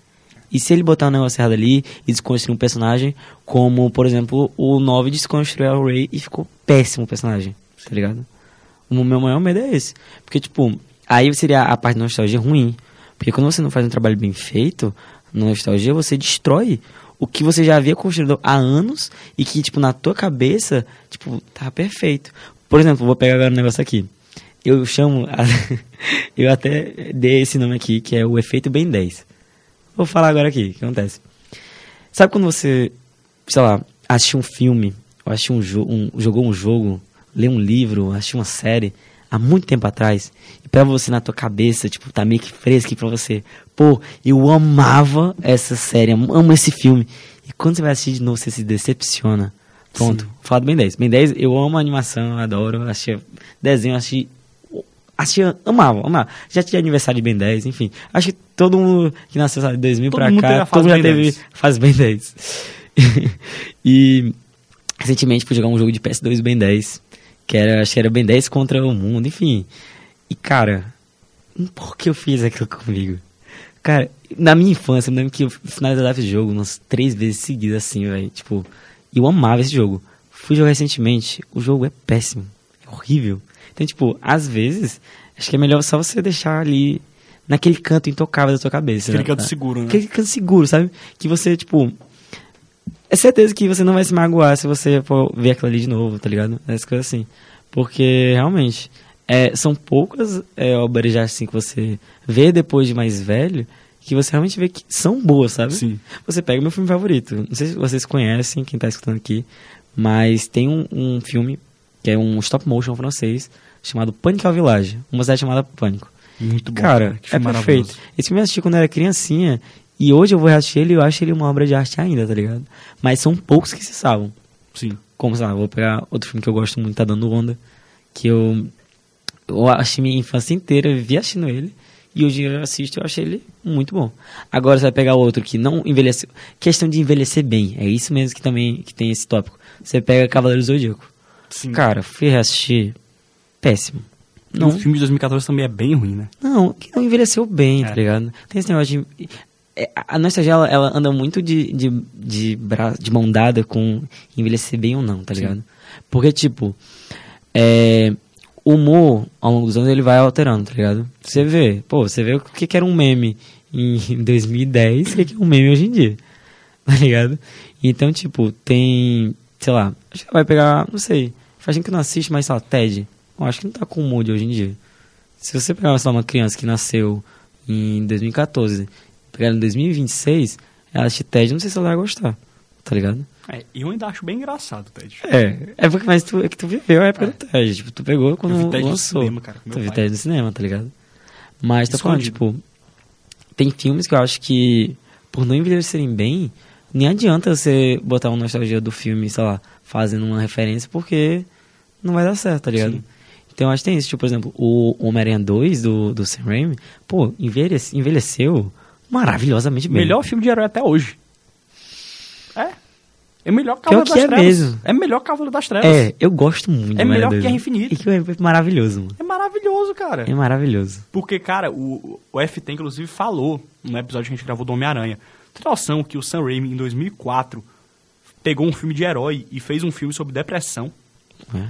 E se ele botar um negócio errado ali e desconstruir um personagem, como, por exemplo, o 9 desconstruiu o Ray e ficou péssimo o personagem, tá ligado? O meu maior medo é esse. Porque, tipo, aí seria a parte da nostalgia ruim. Porque quando você não faz um trabalho bem feito, na nostalgia, você destrói o que você já havia construído há anos e que, tipo, na tua cabeça, tipo, tá perfeito. Por exemplo, vou pegar agora um negócio aqui. Eu chamo, a- eu até dei esse nome aqui, que é o efeito Ben 10. Vou falar agora aqui, o que acontece. Sabe quando você, sei lá, assistiu um filme, ou assistiu um, um, jogou um jogo, leu um livro, assistiu uma série, há muito tempo atrás, e pra você na tua cabeça, tipo, tá meio que fresco pra você, pô, eu amava essa série, amo esse filme. E quando você vai assistir de novo, você se decepciona. Pronto, Sim. fala do Ben 10. Ben 10, eu amo a animação, adoro, achei desenho, achei assistia, amava, amava. Já tinha aniversário de Ben 10, enfim. Acho que todo mundo que nasceu de 2000 todo pra cá, todo mundo já teve faz Ben 10. e recentemente fui jogar um jogo de PS2 Ben 10, que era, acho que era Ben 10 contra o mundo, enfim. E cara, por que eu fiz aquilo comigo? Cara, na minha infância, eu lembro que eu finalizava esse jogo umas três vezes seguidas assim, velho. Tipo, eu amava esse jogo. Fui jogar recentemente, o jogo é péssimo, é horrível. Então, tipo, às vezes, acho que é melhor só você deixar ali naquele canto intocável da sua cabeça. Aquele né? canto seguro, né? Aquele canto seguro, sabe? Que você, tipo. É certeza que você não vai se magoar se você for ver aquilo ali de novo, tá ligado? Essas coisas assim. Porque, realmente, é, são poucas é, obras já assim que você vê depois de mais velho que você realmente vê que são boas, sabe? Sim. Você pega o meu filme favorito. Não sei se vocês conhecem, quem tá escutando aqui, mas tem um, um filme que é um stop motion francês chamado Pânico ao Village, uma cidade chamada Pânico. Muito bom. Cara, é perfeito. Esse filme eu assisti quando eu era criancinha e hoje eu vou assistir ele e eu acho ele uma obra de arte ainda, tá ligado? Mas são poucos que se salvam. Sim. Como, sei lá, vou pegar outro filme que eu gosto muito, Tá Dando Onda, que eu, eu achei minha infância inteira, vi assistindo ele, e hoje eu assisto e eu achei ele muito bom. Agora você vai pegar outro que não envelheceu. Questão de envelhecer bem, é isso mesmo que também que tem esse tópico. Você pega Cavaleiro Zodíaco. Sim. Cara, fui reassistir, péssimo. Não. O filme de 2014 também é bem ruim, né? Não, que não envelheceu bem, tá é. tá ligado? Tem esse negócio de. É, a nostalgia, ela, ela anda muito de, de, de, bra... de mão dada com envelhecer bem ou não, tá ligado? Sim. Porque, tipo, é, o humor, ao longo dos anos, ele vai alterando, tá ligado? Você vê, pô, você vê o que, que era um meme em 2010 e o que é um meme hoje em dia, tá ligado? Então, tipo, tem, sei lá, acho que vai pegar, não sei, faz tempo que não assiste, mas, sei lá, Ted, eu acho que não tá com o mood hoje em dia. Se você pegar, sei lá, uma criança que nasceu em 2014, pegar em 2026, ela assiste Ted, não sei se ela vai gostar, tá ligado? É, eu ainda acho bem engraçado, Ted. É, é porque, mas tu, é que tu viveu a época é. do Ted, tipo, tu pegou quando eu vi Ted lançou. No cinema, cara, tu viu Ted no cinema, tá ligado? Mas tô falando, tipo, tem filmes que eu acho que, por não envelhecerem bem, nem adianta você botar uma nostalgia do filme, sei lá, fazendo uma referência, porque não vai dar certo, tá ligado? Sim. Então acho que tem isso, tipo, por exemplo, o Homem-Aranha 2 do, do Sam Raimi, pô, envelhece, envelheceu maravilhosamente bem. Melhor filme de herói até hoje. É. É melhor que Cavaleiro das é Trevas. Mesmo. É melhor Cavaleiro das Trevas. É, eu gosto muito. É melhor que Guerra Infinita. Que é maravilhoso, mano. É maravilhoso, cara. É maravilhoso. Porque, cara, o, o FT, inclusive, falou no episódio que a gente gravou do Homem-Aranha. Tem noção que o Sam Raimi, em 2004, pegou um filme de herói e fez um filme sobre depressão. É.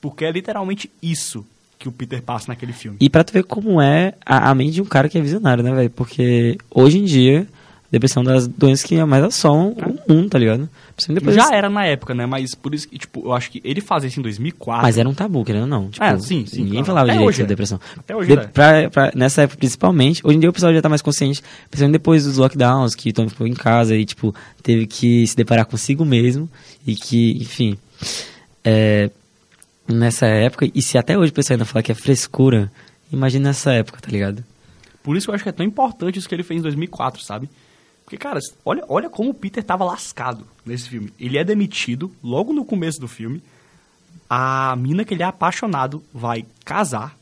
Porque é literalmente isso que o Peter passa naquele filme. E pra tu ver como é a, a mente de um cara que é visionário, né, velho? Porque hoje em dia, depressão é das doenças que mais assolam o mundo, tá ligado? Já era na época, né? Mas por isso que, tipo, eu acho que ele fazia isso em 2004. Mas era um tabu, querendo ou não. Tipo, é, sim, sim. Ninguém claro. falava Até direito de é. depressão. Até hoje de, é. pra, pra, Nessa época, principalmente, hoje em dia o pessoal já tá mais consciente, principalmente depois dos lockdowns, que Tom ficou em casa e, tipo, teve que se deparar consigo mesmo e que, enfim... É, nessa época, e se até hoje o pessoal ainda fala que é frescura, imagina nessa época, tá ligado? Por isso que eu acho que é tão importante isso que ele fez em 2004, sabe? Porque, cara, olha, olha como o Peter tava lascado nesse filme. Ele é demitido logo no começo do filme. A mina que ele é apaixonado vai casar.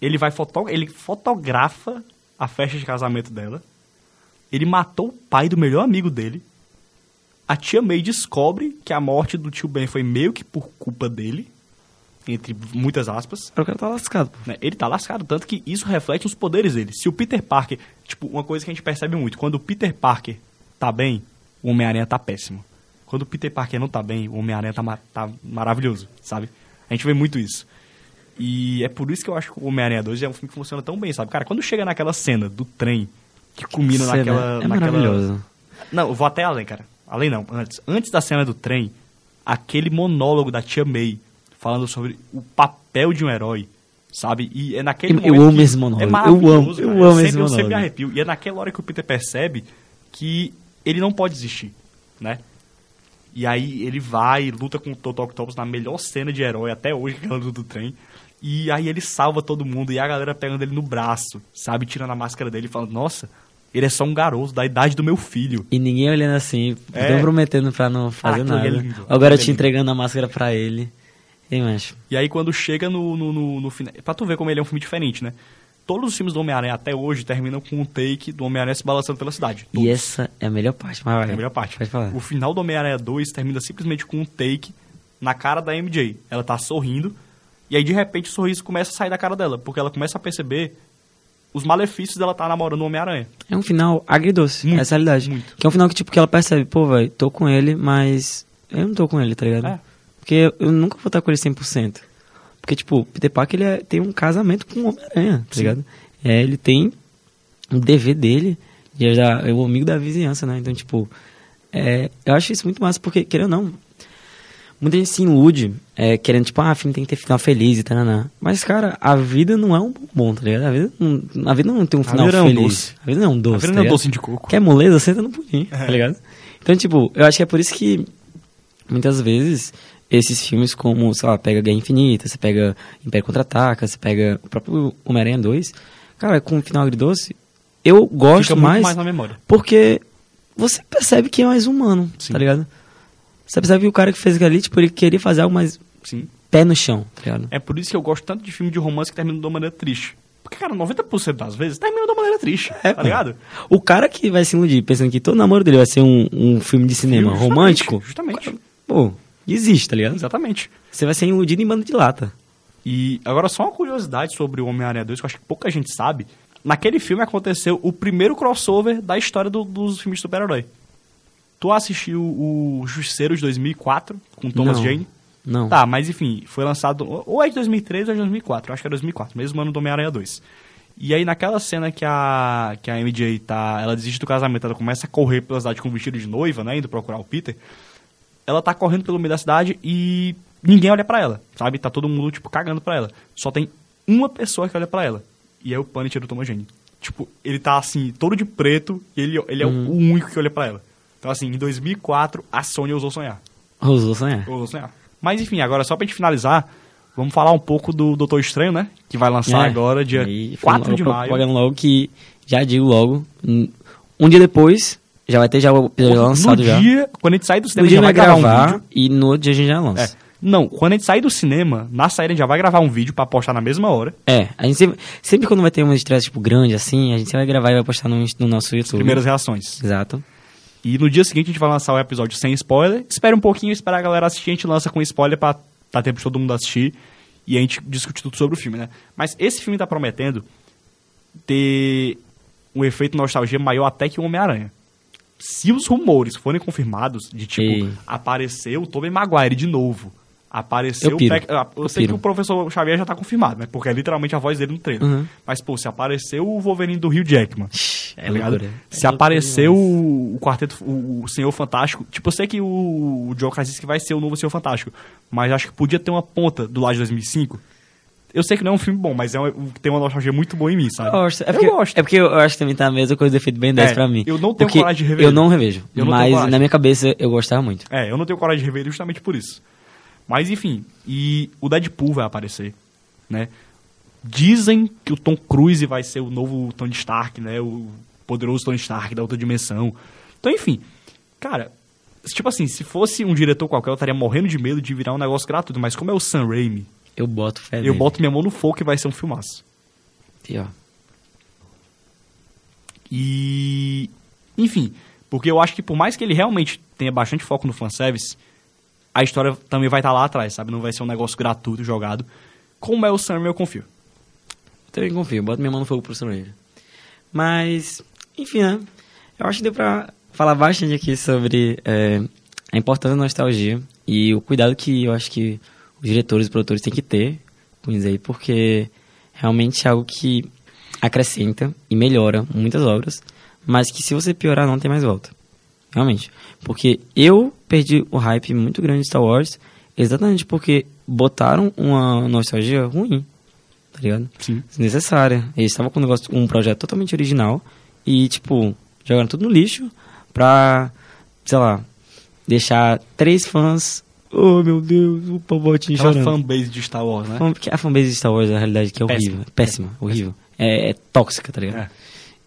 Ele vai foto ele fotografa a festa de casamento dela. Ele matou o pai do melhor amigo dele. A tia May descobre que a morte do tio Ben foi meio que por culpa dele entre muitas aspas. O cara tá lascado. Né? Ele tá lascado, tanto que isso reflete os poderes dele. Se o Peter Parker, tipo, uma coisa que a gente percebe muito, quando o Peter Parker tá bem, o Homem-Aranha tá péssimo. Quando o Peter Parker não tá bem, o Homem-Aranha tá, tá maravilhoso, sabe? A gente vê muito isso. E é por isso que eu acho que o Homem-Aranha 2 é um filme que funciona tão bem, sabe? Cara, quando chega naquela cena do trem, que culmina cena naquela... É naquela... maravilhoso. Não, eu vou até além, cara. Além não, antes. Antes da cena do trem, aquele monólogo da tia May falando sobre o papel de um herói, sabe? E é naquele eu, momento. Eu amo esse monólogo. É eu amo, eu cara. amo esse monólogo. Eu sempre me arrepio. E é naquela hora que o Peter percebe que ele não pode desistir, né? E aí ele vai, luta com o Toto Octopus na melhor cena de herói até hoje, que é do trem. E aí ele salva todo mundo e a galera pegando ele no braço, sabe? Tirando a máscara dele e falando, nossa, ele é só um garoto da idade do meu filho. E ninguém olhando assim, É. não prometendo pra não fazer aquilo nada. é lindo, Agora é te entregando a máscara pra ele. Ei, macho. E aí quando chega no, no, no, no final. Pra tu ver como ele é um filme diferente, né? Todos os filmes do Homem-Aranha até hoje terminam com um take do Homem-Aranha se balançando pela cidade. E essa é a melhor parte. Mas vai, É a melhor parte. Pode falar. O final do Homem-Aranha 2 termina simplesmente com um take na cara da MJ. Ela tá sorrindo, e aí de repente o sorriso começa a sair da cara dela, porque ela começa a perceber os malefícios dela estar namorando o Homem-Aranha. É um final agridoce, Muito, essa é a realidade. muito. Que é um final que, tipo, que ela percebe, pô, velho, tô com ele, mas eu não tô com ele, tá ligado? É. Porque eu nunca vou estar com ele 100%. Porque, tipo, Peter Parker, ele é- tem um casamento com o Homem-Aranha, tá Sim. ligado? É, ele tem um dever dele, e é, já, é o amigo da vizinhança, né? Então, tipo, é, eu acho isso muito massa, porque, querendo ou não, muita gente se ilude, é, querendo, tipo, ah, filme tem que ter final feliz e tal, Mas, cara, a vida não é um bombom, tá ligado? A vida não, a vida não tem um A vida vida não é um feliz. doce. A vida não é um doce, a vida tá não é ligado? doce de coco. Quer moleza, senta no pudim, É. tá ligado? Então, tipo, eu acho que é por isso que muitas vezes esses filmes como, sei lá, pega Guerra Infinita, você pega Império Contra-Ataca, você pega o próprio Homem-Aranha 2, cara, com um final agridoce, eu gosto Fica mais, mais na memória. porque você percebe que é mais humano, Sim. tá ligado? Você percebe que o cara que fez aquilo ali, tipo, ele queria fazer algo mais Sim. pé no chão, tá ligado? É por isso que eu gosto tanto de filme de romance que termina de uma maneira triste. Porque, cara, 90% das vezes termina de uma maneira triste, É, tá ligado? O cara que vai se iludir pensando que todo namoro dele vai ser um, um filme de cinema Justamente, romântico, Justamente. pô, existe, tá ligado? Exatamente. Você vai ser iludido em banda de lata. E agora só uma curiosidade sobre o Homem-Aranha 2, que eu acho que pouca gente sabe. Naquele filme aconteceu o primeiro crossover da história do- dos filmes de super-herói. Tu assistiu o Justiceiro de 2004 com Thomas Não. Jane? Não. Tá, mas enfim, foi lançado ou é de 2003 ou é de 2004, eu acho que é 2004, mesmo ano do Homem-Aranha 2. E aí naquela cena que a que a MJ tá, ela desiste do casamento, ela começa a correr pela cidade com um vestido de noiva, né, indo procurar o Peter. Ela tá correndo pelo meio da cidade e ninguém olha pra ela, sabe? Tá todo mundo tipo cagando pra ela. Só tem uma pessoa que olha pra ela. E é o Punisher do Thomas Jane. Tipo, ele tá assim, todo de preto, e ele, ele é o- o único que olha pra ela. Então assim, em 2004 a Sony ousou sonhar. Ousou sonhar. Ousou sonhar. Mas enfim, agora só pra gente finalizar, vamos falar um pouco do Doutor Estranho, né? Que vai lançar É. agora, dia Aí, 4 de maio. propagando logo que, já digo logo, um dia depois, já vai ter já o episódio lançado no já. dia, quando a gente sair do No cinema, gente já vai gravar, gravar um vídeo. e no outro dia a gente já lança. É. Não, quando a gente sair do cinema, na saída a gente já vai gravar um vídeo pra postar na mesma hora. É, a gente sempre, sempre quando vai ter uma estreia, tipo, grande assim, a gente vai gravar e vai postar no, no nosso YouTube. Primeiras reações. Exato. E no dia seguinte a gente vai lançar o episódio sem spoiler. Espera um pouquinho, espera a galera assistir, a gente lança com spoiler pra dar tempo de todo mundo assistir. E a gente discute tudo sobre o filme, né? Mas esse filme tá prometendo ter um efeito nostalgia maior até que o Homem-Aranha. Se os rumores forem confirmados de, tipo, Ei. aparecer o Tobey Maguire de novo, aparecer Eu o... piro. Tec- ah, Eu, Eu sei que piro. o professor Xavier já tá confirmado, né? Porque é literalmente a voz dele no trailer. Uhum. Mas, pô, se aparecer o Wolverine do Rio Jackman, É tá ligado? Se É loucura demais. o, o quarteto, o, o Senhor Fantástico, tipo, eu sei que o, o Joe Krasinski vai ser o novo Senhor Fantástico, mas acho que podia ter uma ponta do lado de 2005. Eu sei que não é um filme bom, mas é um, tem uma nostalgia muito boa em mim, sabe? Eu gosto. É eu porque, gosto. É porque eu acho que também tá a mesma coisa do efeito Ben 10 É, pra mim. eu não tenho Porque coragem de rever Eu não revejo. Eu não mas na minha cabeça eu gostava muito. É, eu não tenho coragem de rever ele justamente por isso. Mas enfim, e o Deadpool vai aparecer, né? Dizem que o Tom Cruise vai ser o novo Tony Stark, né? O poderoso Tony Stark da outra dimensão. Então, enfim, cara, tipo assim, se fosse um diretor qualquer, eu estaria morrendo de medo de virar um negócio gratuito, mas como é o Sam Raimi, Eu boto fé eu nele. boto minha mão no fogo que vai ser um filmaço. E, ó, E. Enfim, porque eu acho que por mais que ele realmente tenha bastante foco no fanservice, a história também vai estar lá atrás, sabe? Não vai ser um negócio gratuito jogado. Como é o Sam eu confio. Eu também confio, boto minha mão no fogo pro Sam. Mas, enfim, né? Eu acho que deu pra falar bastante aqui sobre é, a importância da nostalgia e o cuidado que eu acho que os diretores e produtores têm que ter com isso aí, porque realmente é algo que acrescenta e melhora muitas obras, mas que se você piorar não tem mais volta. Realmente. Porque eu perdi o hype muito grande de Star Wars exatamente porque botaram uma nostalgia ruim, tá ligado? Sim. desnecessária. Eles estavam com um, negócio, um projeto totalmente original e, tipo, jogaram tudo no lixo pra, sei lá, deixar três fãs Oh, meu Deus, o Palpatine Aquela chorando. fanbase de Star Wars, né? A fanbase de Star Wars, na realidade, que é Péssima. horrível. Péssima, horrível. É, é tóxica, tá ligado? É.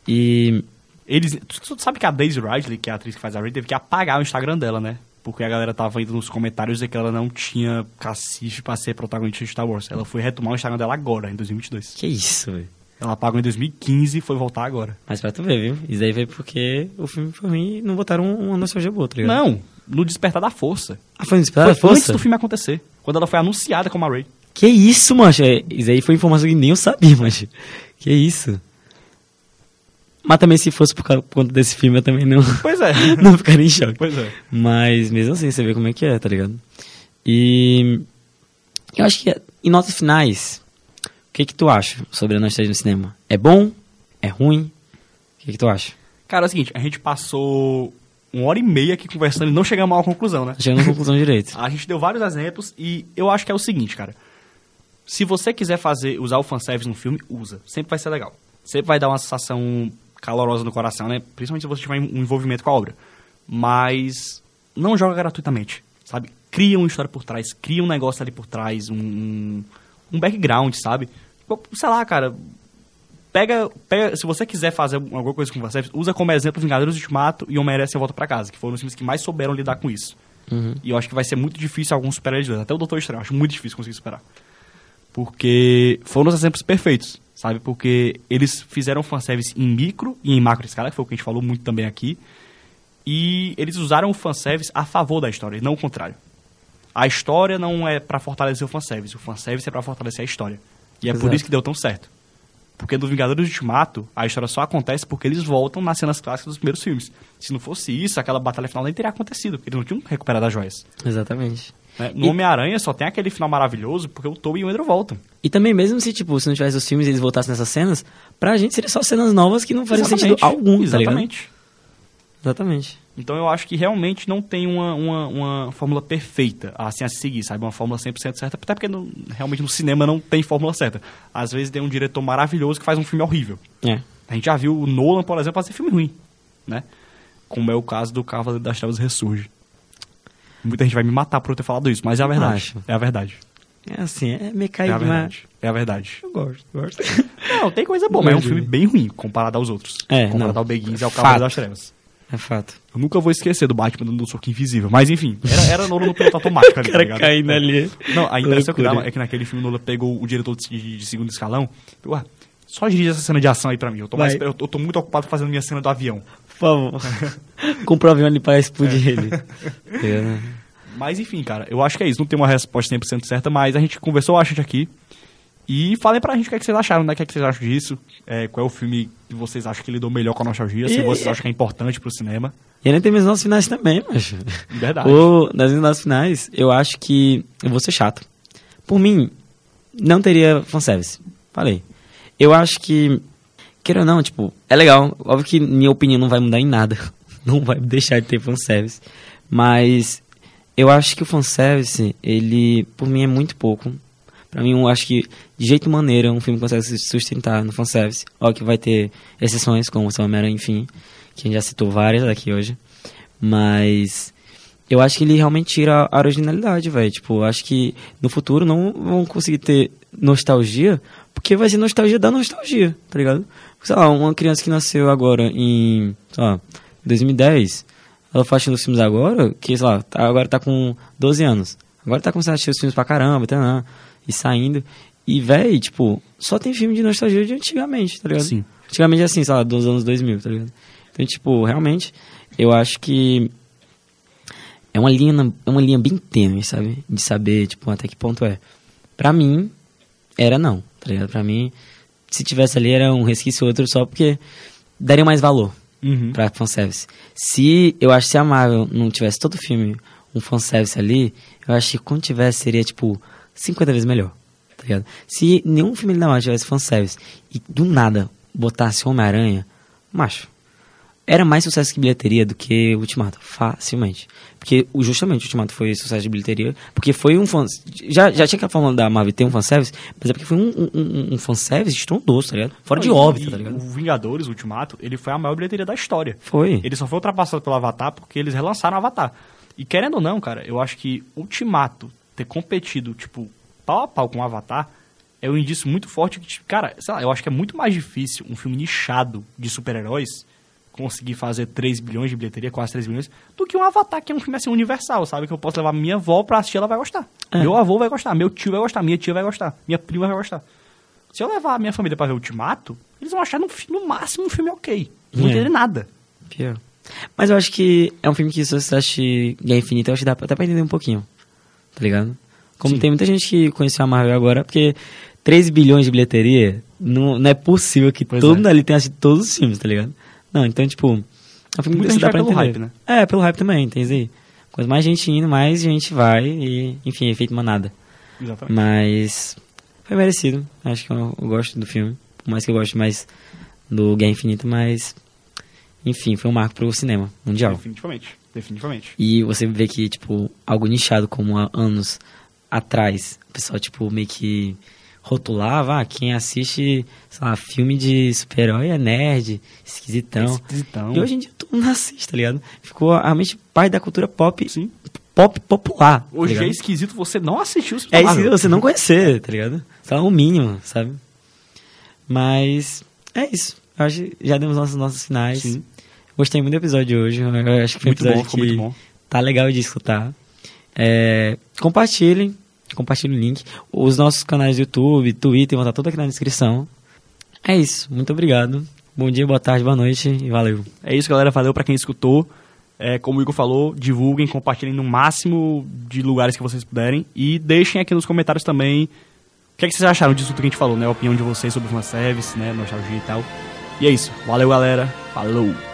E... Eles, tu, tu sabe que a Daisy Ridley, que é a atriz que faz a Rey, teve que apagar o Instagram dela, né? Porque a galera tava indo nos comentários dizer que ela não tinha cacife pra ser protagonista de Star Wars. Ela foi retomar o Instagram dela agora, em 2022. Que isso, velho. Ela apagou em 2015 e foi voltar agora. Mas pra tu ver, viu? Isso daí veio porque o filme foi ruim e não botaram uma nostalgia boa, tá ligado? Não, no Despertar da Força. Ah, foi no Despertar foi da Força? antes do filme acontecer. Quando ela foi anunciada como a Rey. Que isso, mancha? É, Isso aí foi informação que nem eu sabia, mancha. Que isso? Mas também se fosse por, causa- por conta desse filme, eu também não, Pois é. não ficaria em choque. pois é. Mas mesmo assim, você vê como é que é, tá ligado? E eu acho que em notas finais, o que que tu acha sobre a nostalgia no cinema? É bom? É ruim? O que que tu acha? Cara, é o seguinte, a gente passou uma hora e meia aqui conversando e não chegamos a uma conclusão, né? Chegando na conclusão direito. A gente deu vários exemplos e eu acho que é o seguinte, cara. Se você quiser fazer, usar o fanservice no filme, usa. Sempre vai ser legal. Sempre vai dar uma sensação calorosa no coração, né? Principalmente se você tiver um envolvimento com a obra. Mas não joga gratuitamente, sabe? Cria uma história por trás, cria um negócio ali por trás, um, um, background, sabe? Sei lá, cara. Pega, pega, se você quiser fazer alguma coisa com o fanservice, usa como exemplo Vingadores Ultimato e Homem-Aranha Volta pra Casa, que foram os filmes que mais souberam lidar com isso. Uhum. E eu acho que vai ser muito difícil alguns superar eles dois. Até o Doutor Estranho, eu acho muito difícil conseguir superar. Porque foram os exemplos perfeitos, sabe? Porque eles fizeram fanservice em micro e em macro escala, que foi o que a gente falou muito também aqui. E eles usaram o fanservice a favor da história, e não o contrário. A história não é pra fortalecer o fanservice, o fanservice é pra fortalecer a história. E é por Exato. isso que deu tão certo. Porque no Vingadores Ultimato, a história só acontece porque eles voltam nas cenas clássicas dos primeiros filmes. Se não fosse isso, aquela batalha final nem teria acontecido, porque eles não tinham recuperado as joias. Exatamente. né? No E- Homem-Aranha só tem aquele final maravilhoso porque o Tobey e o Andrew voltam. E também, mesmo se, tipo, se não tivesse os filmes e eles voltassem nessas cenas, pra gente seria só cenas novas que não fariam sentido Exatamente. algum, tá ligado? Exatamente. Então eu acho que realmente não tem uma, uma, uma fórmula perfeita assim a se seguir, sabe? Uma fórmula 100% certa, até porque no- realmente no cinema não tem fórmula certa. Às vezes tem um diretor maravilhoso que faz um filme horrível. É. A gente já viu o Nolan, por exemplo, fazer filme ruim, né? Como é o caso do Cavaleiro das Trevas Ressurge. Muita gente vai me matar por eu ter falado isso, mas é a verdade. Acho. É a verdade. É assim, é meio É caído, a mas... verdade. É a verdade. Eu gosto, gosto. Não, tem coisa boa, mas é um filme bem ruim comparado aos outros. É, comparado não. ao Begins e ao. Cavaleiro das Trevas. É fato. Eu nunca vou esquecer do Batman dando um soco invisível. Mas enfim, era, era Nolan no piloto automático ali, tá ligado? ali. Não, a impressão que dava é que naquele filme Nolan pegou o diretor de, de segundo escalão. Ah, só dirige essa cena de ação aí pra mim. Eu tô, mais, eu, eu tô muito ocupado fazendo minha cena do avião. Por favor. Compra o avião ali pra explodir ele. É. Mas enfim, cara, eu acho que é isso. Não tem uma resposta 100% certa, mas a gente conversou bastante aqui. E falem pra gente o que, é que vocês acharam, né? O que, é que vocês acham disso? É, qual é o filme que vocês acham que lidou melhor com a nostalgia? Se E- vocês acham que é importante pro cinema. E ainda tem meus nossos finais também, macho. Verdade. Ou, nas finais, eu acho que eu vou ser chato. Por mim, não teria fanservice. Falei. Eu acho que, queira ou não, tipo, é legal. Óbvio que minha opinião não vai mudar em nada. Não vai deixar de ter fanservice. Mas eu acho que o fanservice, ele, por mim, é muito pouco. Pra mim, eu acho que, de jeito maneira, um filme consegue se sustentar no fanservice. Ó, que vai ter exceções, como o enfim, que a gente já citou várias aqui hoje. Mas eu acho que ele realmente tira a originalidade, velho. Tipo, eu acho que no futuro não vão conseguir ter nostalgia, porque vai ser nostalgia da nostalgia, tá ligado? Sei lá, uma criança que nasceu agora em, sei lá, 2010, ela faz os filmes agora, que, sei lá, tá- agora tá com 12 anos. Agora tá começando a assistir os filmes pra caramba, tá, e saindo. E, velho, tipo, só tem filme de nostalgia de antigamente, tá ligado? Sim. Antigamente, assim, sei lá, dos anos 2000, tá ligado? Então, tipo, realmente, eu acho que é uma linha, é uma linha bem tênue, sabe? De saber, tipo, até que ponto é. Pra mim, era não, tá ligado? Pra mim, se tivesse ali, era um resquício outro só porque daria mais valor Uhum. pra fanservice. Se, eu acho que se a Marvel não tivesse todo filme um fanservice ali, eu acho que quando tivesse seria, tipo, 50 vezes melhor, tá ligado? Se nenhum filme da Marvel tivesse fanservice e do nada botasse Homem-Aranha, macho, era mais sucesso que bilheteria do que o Ultimato, facilmente. Porque o- justamente o Ultimato foi sucesso de bilheteria, porque foi um fan... Já, já tinha aquela fórmula da Marvel ter um fanservice, mas é porque foi um, um, um, fanservice estrondoso, tá ligado? Fora de Não, e tá ligado? O Vingadores Ultimato, ele foi a maior bilheteria da história. Foi. Ele só foi ultrapassado pelo Avatar porque eles relançaram o Avatar. E querendo ou não, cara, eu acho que Ultimato ter competido, tipo, pau a pau com o Avatar é um indício muito forte que, tipo, cara, sei lá, eu acho que é muito mais difícil um filme nichado de super-heróis conseguir fazer 3 bilhões de bilheteria, quase 3 bilhões, do que um Avatar, que é um filme assim universal, sabe? Que eu posso levar minha avó pra assistir, ela vai gostar. É. Meu avô vai gostar, meu tio vai gostar, minha tia vai gostar, minha prima vai gostar. Se eu levar a minha família pra ver Ultimato, eles vão achar no, no máximo um filme ok. Não É. entender nada. Pior. Mas eu acho que é um filme que se você assistir Guerra Infinita, eu acho que dá até pra entender um pouquinho. Tá ligado? Como Sim. tem muita gente que conheceu a Marvel agora, porque 3 bilhões de bilheteria, não, não é possível que Pois todo é. mundo ali tenha assistido todos os filmes, tá ligado? Não, então, tipo, é um filme Muita gente dá vai pelo entender. hype, né? É, pelo hype também, isso aí. Quanto mais gente indo, mais gente vai e, enfim, efeito manada. Exatamente. Mas foi merecido. Acho que eu, eu gosto do filme. Por mais que eu goste mais do Guerra Infinita, mas. Enfim, foi um marco pro cinema mundial. Definitivamente. Definitivamente. E você vê que, tipo, algo nichado como há anos atrás, o pessoal, tipo, meio que rotulava, ah, quem assiste, sei lá, filme de super-herói é nerd, esquisitão. Esquisitão. E hoje em dia todo mundo assiste, tá ligado? Ficou realmente parte da cultura pop, Sim. pop popular. tá Hoje é ligado? esquisito você não assistir os É que você não conhecer, tá ligado? Só o mínimo, sabe? Mas é isso. Eu acho que já demos nossos, nossos finais. Sim. Gostei muito do episódio de hoje. Eu acho que foi um Muito bom, episódio ficou que muito bom. tá legal de escutar. É, compartilhem. Compartilhem o link. Os nossos canais do YouTube, Twitter, vão estar tudo aqui na descrição. É isso. Muito obrigado. Bom dia, boa tarde, boa noite e valeu. É isso, galera. Valeu pra quem escutou. É, como o Igor falou, divulguem, compartilhem no máximo de lugares que vocês puderem. E deixem aqui nos comentários também o que, é que vocês acharam disso tudo que a gente falou, né? A opinião de vocês sobre o fanservice, né? Nostalgia e tal. E é isso. Valeu, galera. Falou!